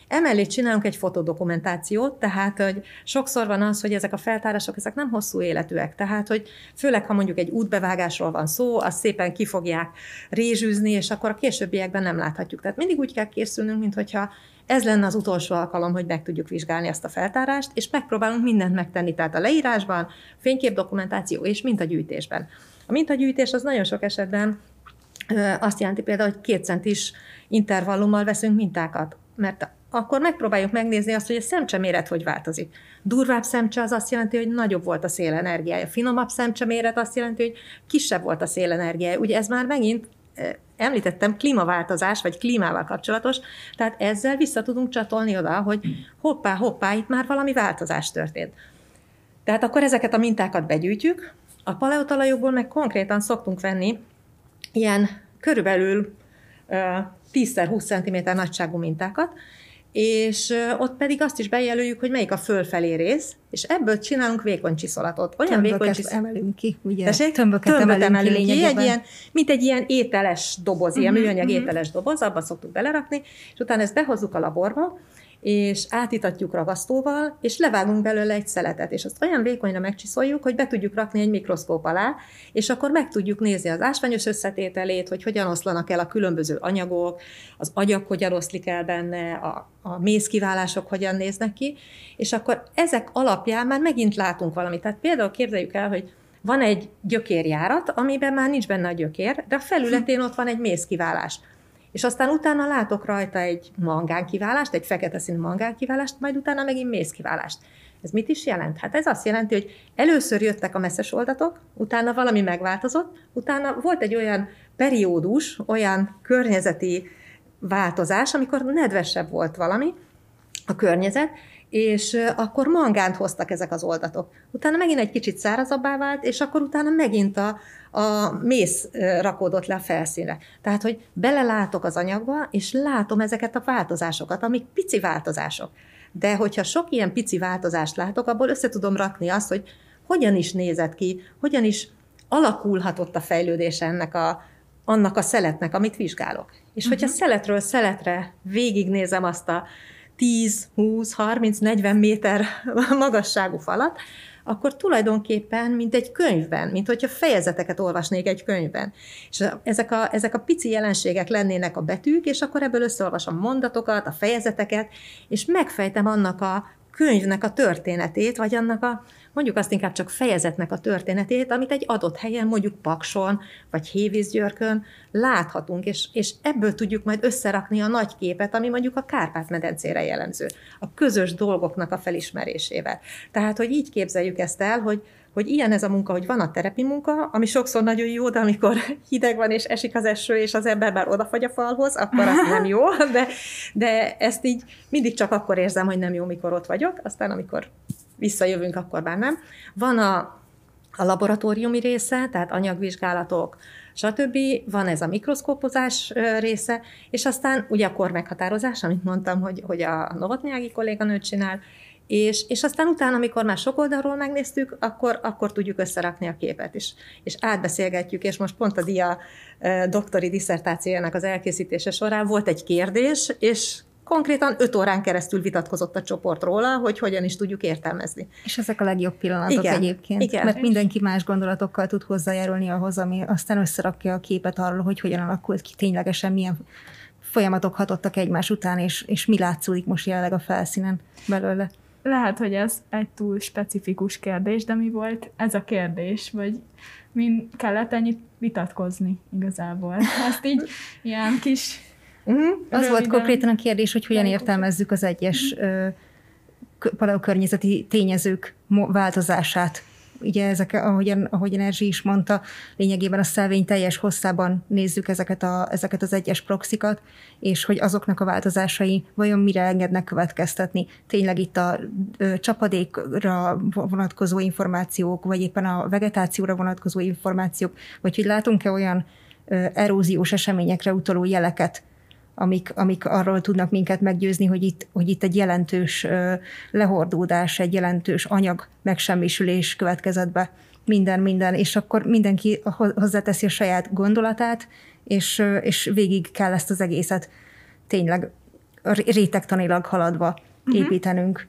Emellé csinálunk egy fotodokumentációt, tehát hogy sokszor van az, hogy ezek a feltárások, ezek nem hosszú életűek, tehát hogy főleg, ha mondjuk egy útbevágásról van szó, azt szépen ki fogják rézsűzni, és akkor a későbbiekben nem láthatjuk. Tehát mindig úgy kell készülnünk, mintha ez lenne az utolsó alkalom, hogy meg tudjuk vizsgálni ezt a feltárást, és megpróbálunk mindent megtenni, tehát a leírásban, fényképdokumentáció és mintagyűjtésben. A mintagyűjtés az nagyon sok esetben azt jelenti például, hogy két centis intervallummal veszünk mintákat, mert akkor megpróbáljuk megnézni azt, hogy a szemcse méret hogy változik. Durvább szemcse az azt jelenti, hogy nagyobb volt a szélenergiája. Finomabb szemcse méret azt jelenti, hogy kisebb volt a szélenergiája. Ugye ez már megint említettem, klímaváltozás, vagy klímával kapcsolatos, tehát ezzel vissza tudunk csatolni oda, hogy hoppá, hoppá, itt már valami változás történt. Tehát akkor ezeket a mintákat begyűjtjük, a paleotalajokból meg konkrétan szoktunk venni ilyen körülbelül 10x20 cm nagyságú mintákat, és ott pedig azt is bejelöljük, hogy melyik a fölfelé rész, és ebből csinálunk vékony csiszolatot. Olyan vékony csiszolatot. emelünk ki, ugye? Tessék? Tömböket, Tömböt emelünk, emelünk ki, egy ilyen, mint egy ilyen ételes doboz, ilyen uh-huh, műanyag uh-huh. ételes doboz, abba szoktuk belerakni, és utána ezt behozzuk a laborba, és átítatjuk ragasztóval, és levágunk belőle egy szeletet, és azt olyan vékonyra megcsiszoljuk, hogy be tudjuk rakni egy mikroszkóp alá, és akkor meg tudjuk nézni az ásványos összetételét, hogy hogyan oszlanak el a különböző anyagok, az agyak hogyan oszlik el benne, a, a mézkiválások hogyan néznek ki, és akkor ezek alapján már megint látunk valamit. Tehát például képzeljük el, hogy van egy gyökérjárat, amiben már nincs benne a gyökér, de a felületén ott van egy mézkiválás és aztán utána látok rajta egy mangánkiválást, egy fekete színű mangánkiválást, majd utána megint mézkiválást. Ez mit is jelent? Hát ez azt jelenti, hogy először jöttek a messzes oldatok, utána valami megváltozott, utána volt egy olyan periódus, olyan környezeti változás, amikor nedvesebb volt valami, a környezet, és akkor mangánt hoztak ezek az oldatok. Utána megint egy kicsit szárazabbá vált, és akkor utána megint a, a mész rakódott le a felszínre. Tehát, hogy belelátok az anyagba, és látom ezeket a változásokat, amik pici változások. De hogyha sok ilyen pici változást látok, abból össze tudom rakni azt, hogy hogyan is nézett ki, hogyan is alakulhatott a fejlődés ennek a, annak a szeletnek, amit vizsgálok. És uh-huh. hogyha mhm. szeletről szeletre végignézem azt a 10, 20, 30, 40 méter magasságú falat, akkor tulajdonképpen, mint egy könyvben, mint hogyha fejezeteket olvasnék egy könyvben. És ezek a, ezek a pici jelenségek lennének a betűk, és akkor ebből összeolvasom mondatokat, a fejezeteket, és megfejtem annak a könyvnek a történetét, vagy annak a, mondjuk azt inkább csak fejezetnek a történetét, amit egy adott helyen, mondjuk Pakson, vagy Hévízgyörkön láthatunk, és, és ebből tudjuk majd összerakni a nagy képet, ami mondjuk a Kárpát-medencére jellemző, a közös dolgoknak a felismerésével. Tehát, hogy így képzeljük ezt el, hogy, hogy ilyen ez a munka, hogy van a terepi munka, ami sokszor nagyon jó, de amikor hideg van, és esik az eső, és az ember már odafagy a falhoz, akkor az nem jó, de, de ezt így mindig csak akkor érzem, hogy nem jó, mikor ott vagyok, aztán amikor visszajövünk, akkor már nem. Van a, a laboratóriumi része, tehát anyagvizsgálatok, stb. Van ez a mikroszkópozás része, és aztán ugye a kormeghatározás, amit mondtam, hogy, hogy a Novotnyági kolléganő csinál, és, és aztán utána, amikor már sok oldalról megnéztük, akkor, akkor tudjuk összerakni a képet is. És átbeszélgetjük, és most pont a DIA doktori diszertációjának az elkészítése során volt egy kérdés, és konkrétan öt órán keresztül vitatkozott a csoport róla, hogy hogyan is tudjuk értelmezni. És ezek a legjobb pillanatok igen, egyébként, igen. mert mindenki más gondolatokkal tud hozzájárulni ahhoz, ami aztán összerakja a képet arról, hogy hogyan alakult ki ténylegesen, milyen folyamatok hatottak egymás után, és, és mi látszódik most jelenleg a felszínen belőle. Lehet, hogy ez egy túl specifikus kérdés, de mi volt ez a kérdés, vagy mi kellett ennyit vitatkozni igazából? Ezt így ilyen kis Uh-huh. Az volt konkrétan a kérdés, hogy hogyan értelmezzük az egyes ö, paleokörnyezeti tényezők változását ugye ezek, ahogyan, ahogyan Erzsi is mondta, lényegében a szelvény teljes hosszában nézzük ezeket, a, ezeket az egyes proxikat, és hogy azoknak a változásai vajon mire engednek következtetni. Tényleg itt a ö, csapadékra vonatkozó információk, vagy éppen a vegetációra vonatkozó információk, vagy hogy látunk-e olyan eróziós eseményekre utaló jeleket, amik, amik arról tudnak minket meggyőzni, hogy itt, hogy itt egy jelentős lehordódás, egy jelentős anyag megsemmisülés következett be. Minden, minden, és akkor mindenki hozzáteszi a saját gondolatát, és, és végig kell ezt az egészet tényleg rétegtanilag haladva uh-huh. építenünk.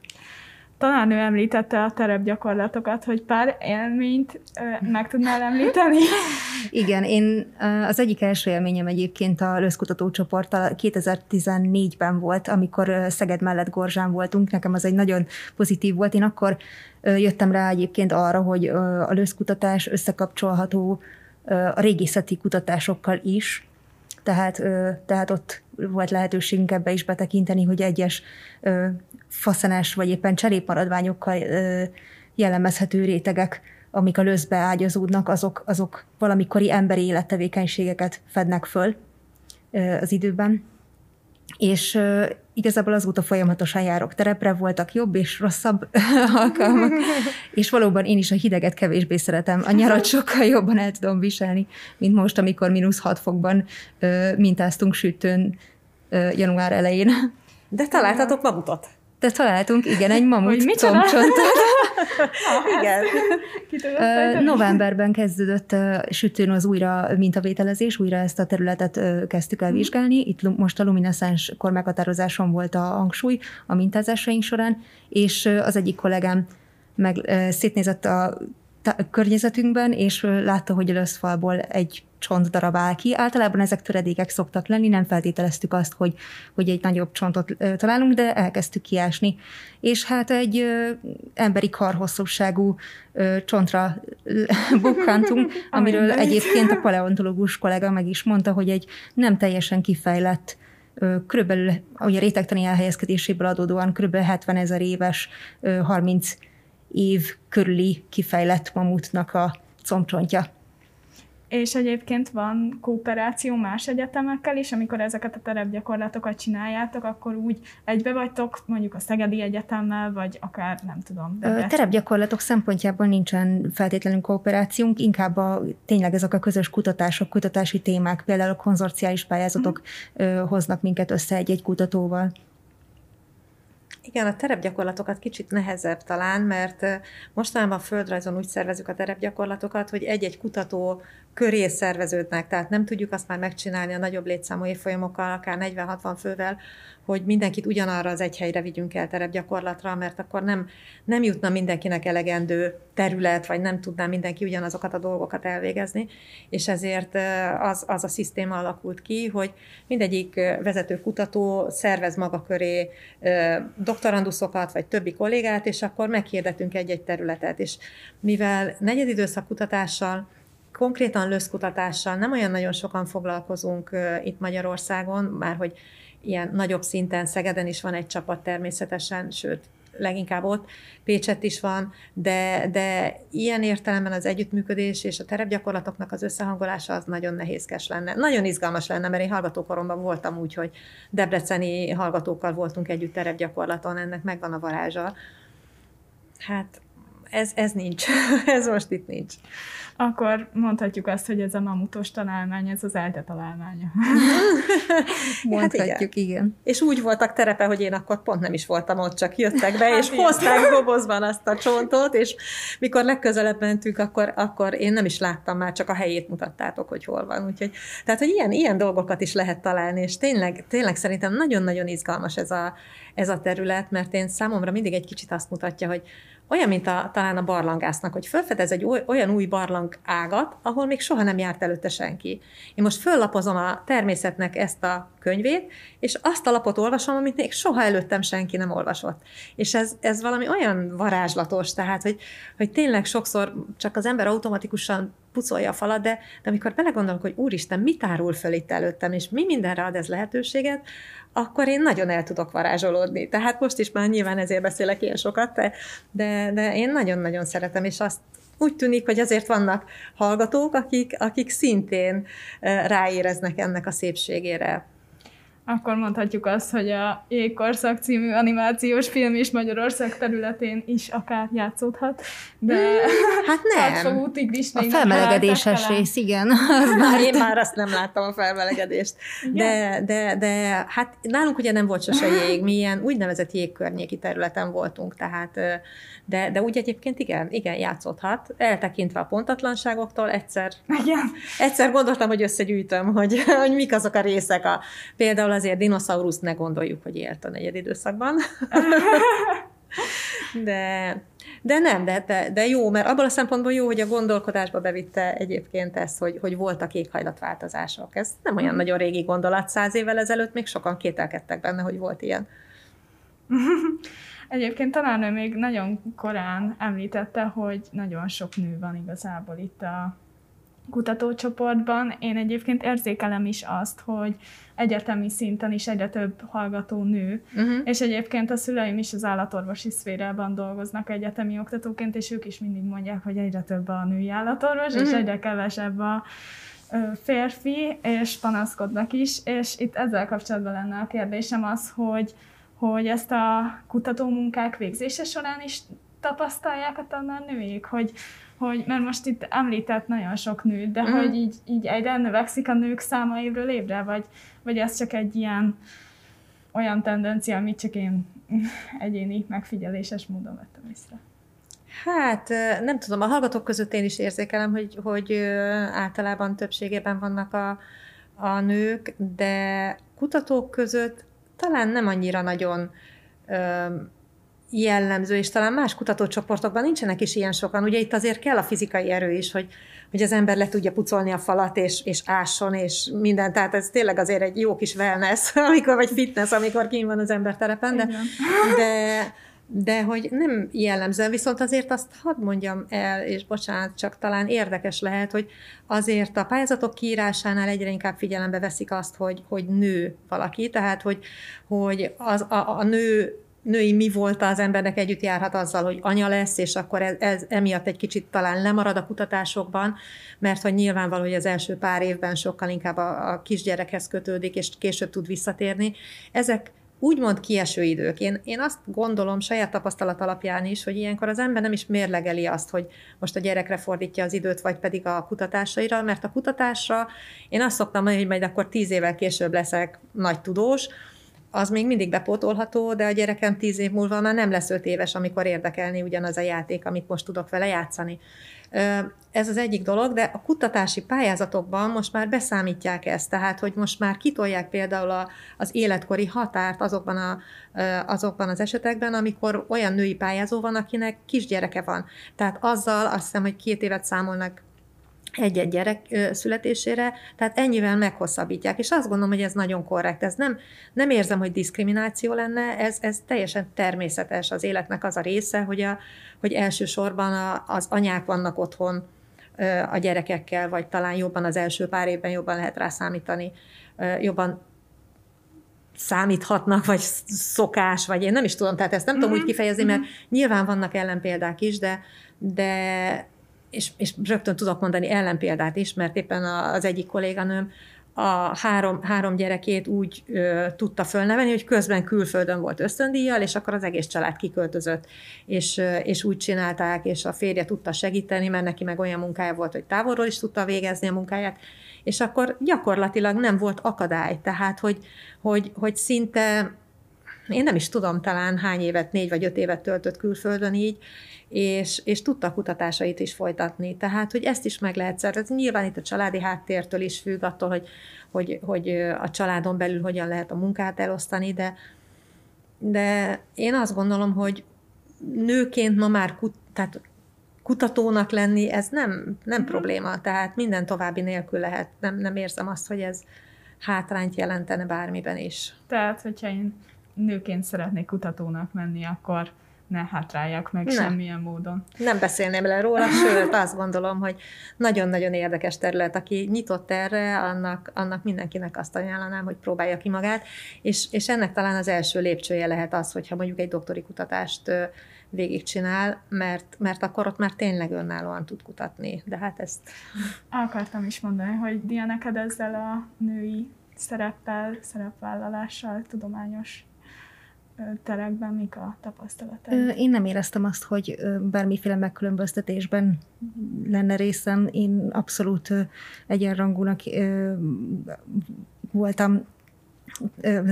Talán ő említette a terepgyakorlatokat, hogy pár élményt meg tudnál említeni? Igen, én az egyik első élményem egyébként a Löszkutató csoporttal 2014-ben volt, amikor Szeged mellett Gorzsán voltunk, nekem az egy nagyon pozitív volt. Én akkor jöttem rá egyébként arra, hogy a löszkutatás összekapcsolható a régészeti kutatásokkal is, tehát, tehát ott volt lehetőségünk ebbe is betekinteni, hogy egyes faszenes vagy éppen cserépmaradványokkal jellemezhető rétegek, amik a löszbe ágyazódnak, azok, azok valamikori emberi élettevékenységeket fednek föl az időben. És igazából azóta folyamatosan járok terepre, voltak jobb és rosszabb alkalmak, és valóban én is a hideget kevésbé szeretem. A nyarat sokkal jobban el tudom viselni, mint most, amikor mínusz 6 fokban mintáztunk sütőn január elején. De találtatok mamutot? De találtunk, igen, egy mamut combcsontot. igen. Novemberben kezdődött sütőn az újra mintavételezés, újra ezt a területet kezdtük el vizsgálni. Itt most a lumineszens kormeghatározáson volt a hangsúly a mintázásaink során, és az egyik kollégám meg szétnézett a környezetünkben, és látta, hogy löszfalból egy csontdarab áll ki. Általában ezek töredékek szoktak lenni, nem feltételeztük azt, hogy, hogy egy nagyobb csontot találunk, de elkezdtük kiásni. És hát egy ö, emberi karhosszúságú ö, csontra bukkantunk, amiről egyébként a paleontológus kollega meg is mondta, hogy egy nem teljesen kifejlett körülbelül, ugye a rétegtani elhelyezkedéséből adódóan kb. 70 ezer éves, 30 év körüli kifejlett mamutnak a combcsontja. És egyébként van kooperáció más egyetemekkel is, amikor ezeket a terepgyakorlatokat csináljátok, akkor úgy egybe vagytok mondjuk a Szegedi Egyetemmel, vagy akár nem tudom. De terepgyakorlatok szempontjából nincsen feltétlenül kooperációnk, inkább a, tényleg ezek a közös kutatások, kutatási témák, például a konzorciális pályázatok mm. hoznak minket össze egy-egy kutatóval. Igen, a terepgyakorlatokat kicsit nehezebb talán, mert mostanában földrajzon úgy szervezük a terepgyakorlatokat, hogy egy-egy kutató köré szerveződnek, tehát nem tudjuk azt már megcsinálni a nagyobb létszámú évfolyamokkal, akár 40-60 fővel, hogy mindenkit ugyanarra az egy helyre vigyünk el terepgyakorlatra, mert akkor nem, nem jutna mindenkinek elegendő terület, vagy nem tudná mindenki ugyanazokat a dolgokat elvégezni, és ezért az, az a szisztéma alakult ki, hogy mindegyik vezető kutató szervez maga köré doktoranduszokat, vagy többi kollégát, és akkor meghirdetünk egy-egy területet, és mivel negyedidőszak kutatással konkrétan löszkutatással nem olyan nagyon sokan foglalkozunk itt Magyarországon, már hogy ilyen nagyobb szinten Szegeden is van egy csapat természetesen, sőt, leginkább ott, Pécset is van, de, de ilyen értelemben az együttműködés és a terepgyakorlatoknak az összehangolása az nagyon nehézkes lenne. Nagyon izgalmas lenne, mert én hallgatókoromban voltam úgy, hogy debreceni hallgatókkal voltunk együtt terepgyakorlaton, ennek megvan a varázsa. Hát ez, ez nincs, ez most itt nincs akkor mondhatjuk azt, hogy ez a mamutos találmány, ez az ELTE találmánya. Mondhatjuk, hát igen. igen. És úgy voltak terepe, hogy én akkor pont nem is voltam ott, csak jöttek be, és hát hozták dobozban azt a csontot, és mikor legközelebb mentünk, akkor, akkor én nem is láttam már, csak a helyét mutattátok, hogy hol van. Úgyhogy, tehát, hogy ilyen, ilyen dolgokat is lehet találni, és tényleg, tényleg szerintem nagyon-nagyon izgalmas ez a, ez a terület, mert én számomra mindig egy kicsit azt mutatja, hogy olyan, mint a, talán a barlangásznak, hogy felfedez egy olyan új barlang ágat, ahol még soha nem járt előtte senki. Én most föllapozom a természetnek ezt a könyvét, és azt a lapot olvasom, amit még soha előttem senki nem olvasott. És ez, ez valami olyan varázslatos, tehát, hogy, hogy tényleg sokszor csak az ember automatikusan pucolja a falat, de, de amikor belegondolok, hogy úristen, mit árul föl itt előttem, és mi mindenre ad ez lehetőséget, akkor én nagyon el tudok varázsolódni. Tehát most is már nyilván ezért beszélek ilyen sokat, de, de, de én nagyon-nagyon szeretem, és azt úgy tűnik, hogy azért vannak hallgatók, akik, akik szintén ráéreznek ennek a szépségére akkor mondhatjuk azt, hogy a Jégkorszak című animációs film is Magyarország területén is akár játszódhat, de hát nem. tigris A felmelegedéses rész, igen. Az már... Én már azt nem láttam a felmelegedést. De, de, de hát nálunk ugye nem volt sose jég, mi ilyen úgynevezett jégkörnyéki területen voltunk, tehát de, de úgy egyébként igen, igen, játszódhat. Eltekintve a pontatlanságoktól egyszer, igen. egyszer gondoltam, hogy összegyűjtöm, hogy, hogy mik azok a részek. A, például azért dinoszaurusz ne gondoljuk, hogy élt a negyed időszakban. de, de nem, de, de, de jó, mert abból a szempontból jó, hogy a gondolkodásba bevitte egyébként ezt, hogy, hogy voltak éghajlatváltozások. Ez nem olyan mhm. nagyon régi gondolat, száz évvel ezelőtt még sokan kételkedtek benne, hogy volt ilyen. Egyébként talán ő még nagyon korán említette, hogy nagyon sok nő van igazából itt a kutatócsoportban. Én egyébként érzékelem is azt, hogy egyetemi szinten is egyre több hallgató nő, uh-huh. és egyébként a szüleim is az állatorvosi szférában dolgoznak egyetemi oktatóként, és ők is mindig mondják, hogy egyre több a női állatorvos, uh-huh. és mhm. egyre kevesebb a férfi, és panaszkodnak is, és itt ezzel kapcsolatban lenne a kérdésem az, hogy hogy ezt a kutatómunkák végzése során is tapasztalják a tanárnőik, hogy, hogy, mert most itt említett nagyon sok nőt, de mm. hogy így, így egyre növekszik a nők száma évről évre, vagy, vagy ez csak egy ilyen olyan tendencia, amit csak én egyéni megfigyeléses módon vettem észre. Hát nem tudom, a hallgatók között én is érzékelem, hogy, hogy általában többségében vannak a, a nők, de kutatók között talán nem annyira nagyon jellemző, és talán más kutatócsoportokban nincsenek is ilyen sokan. Ugye itt azért kell a fizikai erő is, hogy, hogy az ember le tudja pucolni a falat, és, és ásson, és minden. Tehát ez tényleg azért egy jó kis wellness, amikor, vagy fitness, amikor kín van az ember terepen, de, de, de hogy nem jellemző, viszont azért azt hadd mondjam el, és bocsánat, csak talán érdekes lehet, hogy azért a pályázatok kiírásánál egyre inkább figyelembe veszik azt, hogy, hogy nő valaki, tehát hogy, hogy az, a, a nő női mi volt az embernek együtt járhat azzal, hogy anya lesz, és akkor ez, ez emiatt egy kicsit talán lemarad a kutatásokban, mert hogy nyilvánvaló, hogy az első pár évben sokkal inkább a, a kisgyerekhez kötődik, és később tud visszatérni. Ezek úgymond kieső idők. Én, én azt gondolom saját tapasztalat alapján is, hogy ilyenkor az ember nem is mérlegeli azt, hogy most a gyerekre fordítja az időt, vagy pedig a kutatásaira, mert a kutatásra én azt szoktam mondani, hogy majd akkor tíz évvel később leszek nagy tudós, az még mindig bepótolható, de a gyerekem tíz év múlva már nem lesz öt éves, amikor érdekelni ugyanaz a játék, amit most tudok vele játszani. Ez az egyik dolog, de a kutatási pályázatokban most már beszámítják ezt, tehát hogy most már kitolják például a, az életkori határt azokban, a, azokban az esetekben, amikor olyan női pályázó van, akinek kisgyereke van. Tehát azzal azt hiszem, hogy két évet számolnak egy-egy gyerek születésére, tehát ennyivel meghosszabbítják, és azt gondolom, hogy ez nagyon korrekt. Ez nem, nem érzem, hogy diszkrimináció lenne, ez, ez teljesen természetes az életnek az a része, hogy, a, hogy elsősorban a, az anyák vannak otthon a gyerekekkel, vagy talán jobban az első pár évben jobban lehet rá számítani, jobban számíthatnak, vagy szokás, vagy én nem is tudom, tehát ezt nem mm-hmm. tudom úgy mhm. kifejezni, mert mm-hmm. nyilván vannak ellenpéldák is, de, de és, és rögtön tudok mondani ellenpéldát is, mert éppen az egyik kolléganőm a három, három gyerekét úgy ö, tudta fölnevelni, hogy közben külföldön volt ösztöndíjjal, és akkor az egész család kiköltözött, és, ö, és úgy csinálták, és a férje tudta segíteni, mert neki meg olyan munkája volt, hogy távolról is tudta végezni a munkáját, és akkor gyakorlatilag nem volt akadály, tehát hogy, hogy, hogy szinte én nem is tudom, talán hány évet, négy vagy öt évet töltött külföldön így, és, és tudta a kutatásait is folytatni. Tehát, hogy ezt is meg lehet szervezni. Nyilván itt a családi háttértől is függ attól, hogy, hogy, hogy a családon belül hogyan lehet a munkát elosztani, de, de én azt gondolom, hogy nőként ma már kut, tehát kutatónak lenni, ez nem, nem uh-huh. probléma, tehát minden további nélkül lehet. Nem, nem érzem azt, hogy ez hátrányt jelentene bármiben is. Tehát, hogyha én nőként szeretnék kutatónak menni, akkor ne hátrálják meg nem. semmilyen módon. Nem beszélném le róla, sőt azt gondolom, hogy nagyon-nagyon érdekes terület, aki nyitott erre, annak, annak mindenkinek azt ajánlanám, hogy próbálja ki magát, és, és ennek talán az első lépcsője lehet az, hogyha mondjuk egy doktori kutatást végigcsinál, mert, mert akkor ott már tényleg önállóan tud kutatni. De hát ezt... Akartam is mondani, hogy Dia, neked ezzel a női szereppel, szerepvállalással, tudományos terekben mik a tapasztalatai? Én nem éreztem azt, hogy bármiféle megkülönböztetésben lenne részem. Én abszolút egyenrangúnak voltam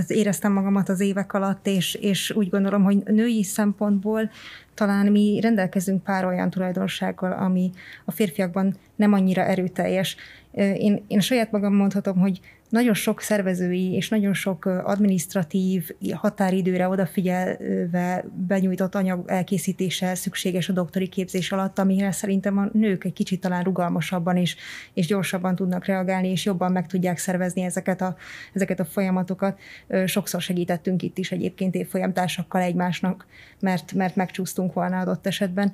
éreztem magamat az évek alatt, és, és úgy gondolom, hogy női szempontból talán mi rendelkezünk pár olyan tulajdonsággal, ami a férfiakban nem annyira erőteljes. Én, én saját magam mondhatom, hogy nagyon sok szervezői és nagyon sok administratív határidőre odafigyelve benyújtott anyag elkészítése szükséges a doktori képzés alatt, amire szerintem a nők egy kicsit talán rugalmasabban és, és gyorsabban tudnak reagálni, és jobban meg tudják szervezni ezeket a, ezeket a folyamatokat. Sokszor segítettünk itt is egyébként évfolyamtársakkal egymásnak, mert, mert megcsúsztunk volna adott esetben.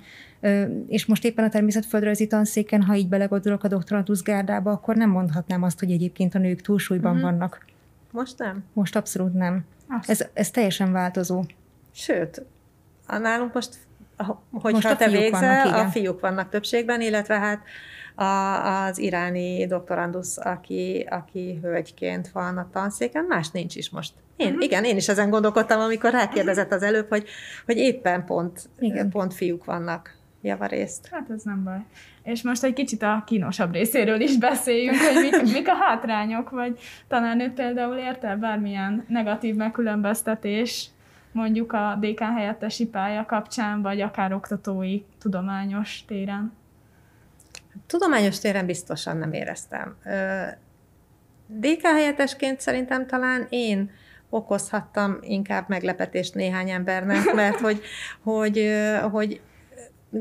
És most éppen a természetföldrajzi tanszéken, ha így belegondolok a doktorantusz gárdába, akkor nem mondhatnám azt, hogy egyébként a nők túlsúlyban uh-huh. vannak. Most nem? Most abszolút nem. Ez, ez teljesen változó. Sőt, nálunk most, hogyha most te végzel, vannak, a fiúk vannak többségben, illetve hát a, az iráni doktorandusz, aki, aki hölgyként van a tanszéken, más nincs is most. Én, uh-huh. Igen, én is ezen gondolkodtam, amikor rákérdezett az előbb, hogy, hogy éppen pont, igen. pont fiúk vannak javarészt. Hát ez nem baj. És most egy kicsit a kínosabb részéről is beszéljünk, hogy mik, mik a hátrányok, vagy talán ő például érte bármilyen negatív megkülönböztetés, mondjuk a DK helyettesi pálya kapcsán, vagy akár oktatói, tudományos téren? Tudományos téren biztosan nem éreztem. DK helyettesként szerintem talán én okozhattam inkább meglepetést néhány embernek, mert hogy, hogy, hogy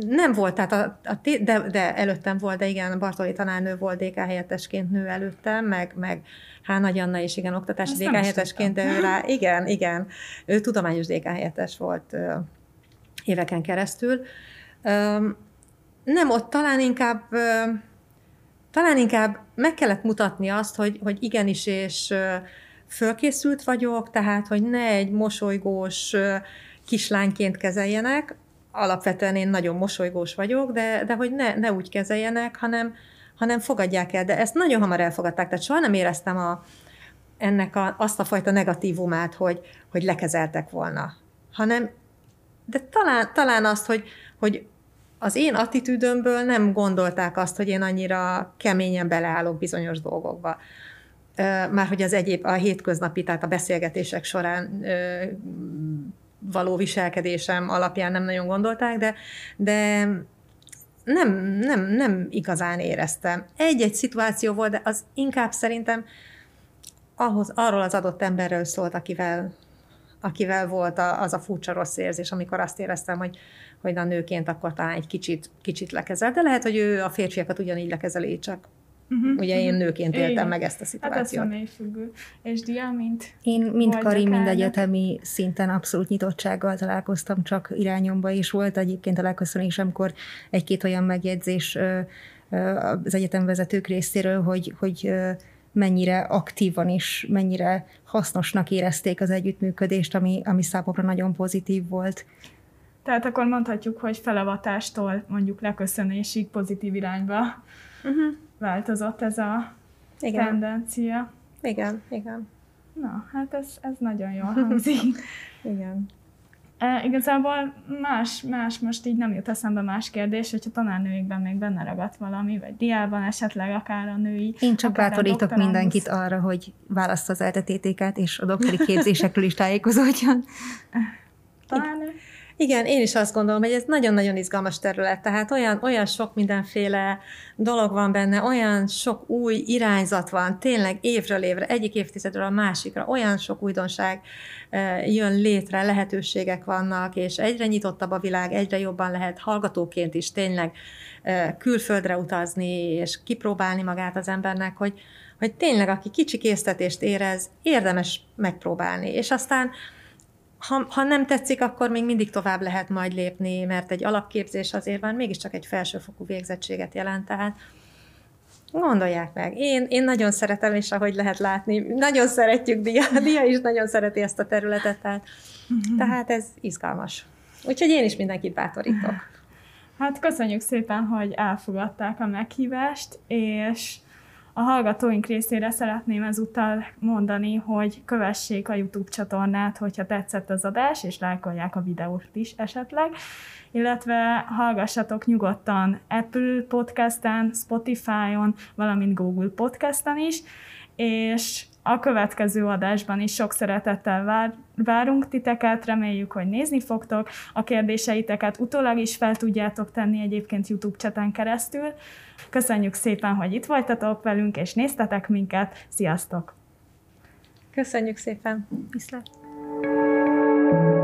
nem volt, tehát a, a, de, de előttem volt, de igen, Bartoli tanárnő volt DK helyettesként nő előttem, meg, meg Há Nagy Anna is igen, oktatási DK helyettesként, de ő rá, igen, igen, ő tudományos DK helyettes volt ö, éveken keresztül. Ö, nem, ott talán inkább ö, talán inkább meg kellett mutatni azt, hogy, hogy igenis, és fölkészült vagyok, tehát, hogy ne egy mosolygós kislányként kezeljenek, alapvetően én nagyon mosolygós vagyok, de, de hogy ne, ne úgy kezeljenek, hanem, hanem fogadják el. De ezt nagyon hamar elfogadták, tehát soha nem éreztem a, ennek a, azt a fajta negatívumát, hogy, hogy lekezeltek volna. Hanem, de talán, talán azt, hogy, hogy az én attitűdömből nem gondolták azt, hogy én annyira keményen beleállok bizonyos dolgokba. Már hogy az egyéb, a hétköznapi, tehát a beszélgetések során való viselkedésem alapján nem nagyon gondolták, de, de nem, nem, nem igazán éreztem. Egy-egy szituáció volt, de az inkább szerintem ahhoz, arról az adott emberről szólt, akivel, akivel volt a, az a furcsa rossz érzés, amikor azt éreztem, hogy, hogy a nőként akkor talán egy kicsit, kicsit lekezel. De lehet, hogy ő a férfiakat ugyanígy lekezeli, csak Uh-huh, Ugye én mhm. nőként éltem Igen. meg ezt a szituációt. Hát ez függő. És Dia, mint Én mind Kari, mind egyetemi szinten abszolút nyitottsággal találkoztam csak irányomba, és volt egyébként a legköszönésemkor egy-két olyan megjegyzés az egyetemvezetők részéről, hogy, hogy mennyire aktívan is, mennyire hasznosnak érezték az együttműködést, ami, ami számomra nagyon pozitív volt. Tehát akkor mondhatjuk, hogy felavatástól mondjuk leköszönésig pozitív irányba uh-huh változott ez a igen. tendencia. Igen, igen. Na, hát ez, ez nagyon jól hangzik. igen. E, igazából más, más, most így nem jut eszembe más kérdés, hogyha tanárnőikben még benne ragadt valami, vagy diában esetleg akár a női. Én csak bátorítok mindenkit arra, hogy választ az eltetétéket, és a doktori képzésekről is tájékozódjon. Tanárnő? Igen, én is azt gondolom, hogy ez nagyon-nagyon izgalmas terület, tehát olyan, olyan sok mindenféle dolog van benne, olyan sok új irányzat van, tényleg évről évre, egyik évtizedről a másikra, olyan sok újdonság jön létre, lehetőségek vannak, és egyre nyitottabb a világ, egyre jobban lehet hallgatóként is tényleg külföldre utazni, és kipróbálni magát az embernek, hogy, hogy tényleg, aki kicsi késztetést érez, érdemes megpróbálni. És aztán ha, ha nem tetszik, akkor még mindig tovább lehet majd lépni, mert egy alapképzés azért van, mégiscsak egy felsőfokú végzettséget jelent, tehát Gondolják meg. Én, én nagyon szeretem, és ahogy lehet látni, nagyon szeretjük Dia. Dia is nagyon szereti ezt a területet, tehát, tehát ez izgalmas. Úgyhogy én is mindenkit bátorítok. Hát köszönjük szépen, hogy elfogadták a meghívást, és a hallgatóink részére szeretném ezúttal mondani, hogy kövessék a YouTube csatornát, hogyha tetszett az adás, és lájkolják a videót is esetleg, illetve hallgassatok nyugodtan Apple podcasten, Spotify-on, valamint Google podcasten is, és a következő adásban is sok szeretettel vár, várunk titeket, reméljük, hogy nézni fogtok, a kérdéseiteket utólag is fel tudjátok tenni egyébként YouTube cseten keresztül. Köszönjük szépen, hogy itt voltatok velünk, és néztetek minket. Sziasztok! Köszönjük szépen! Viszlát! thank you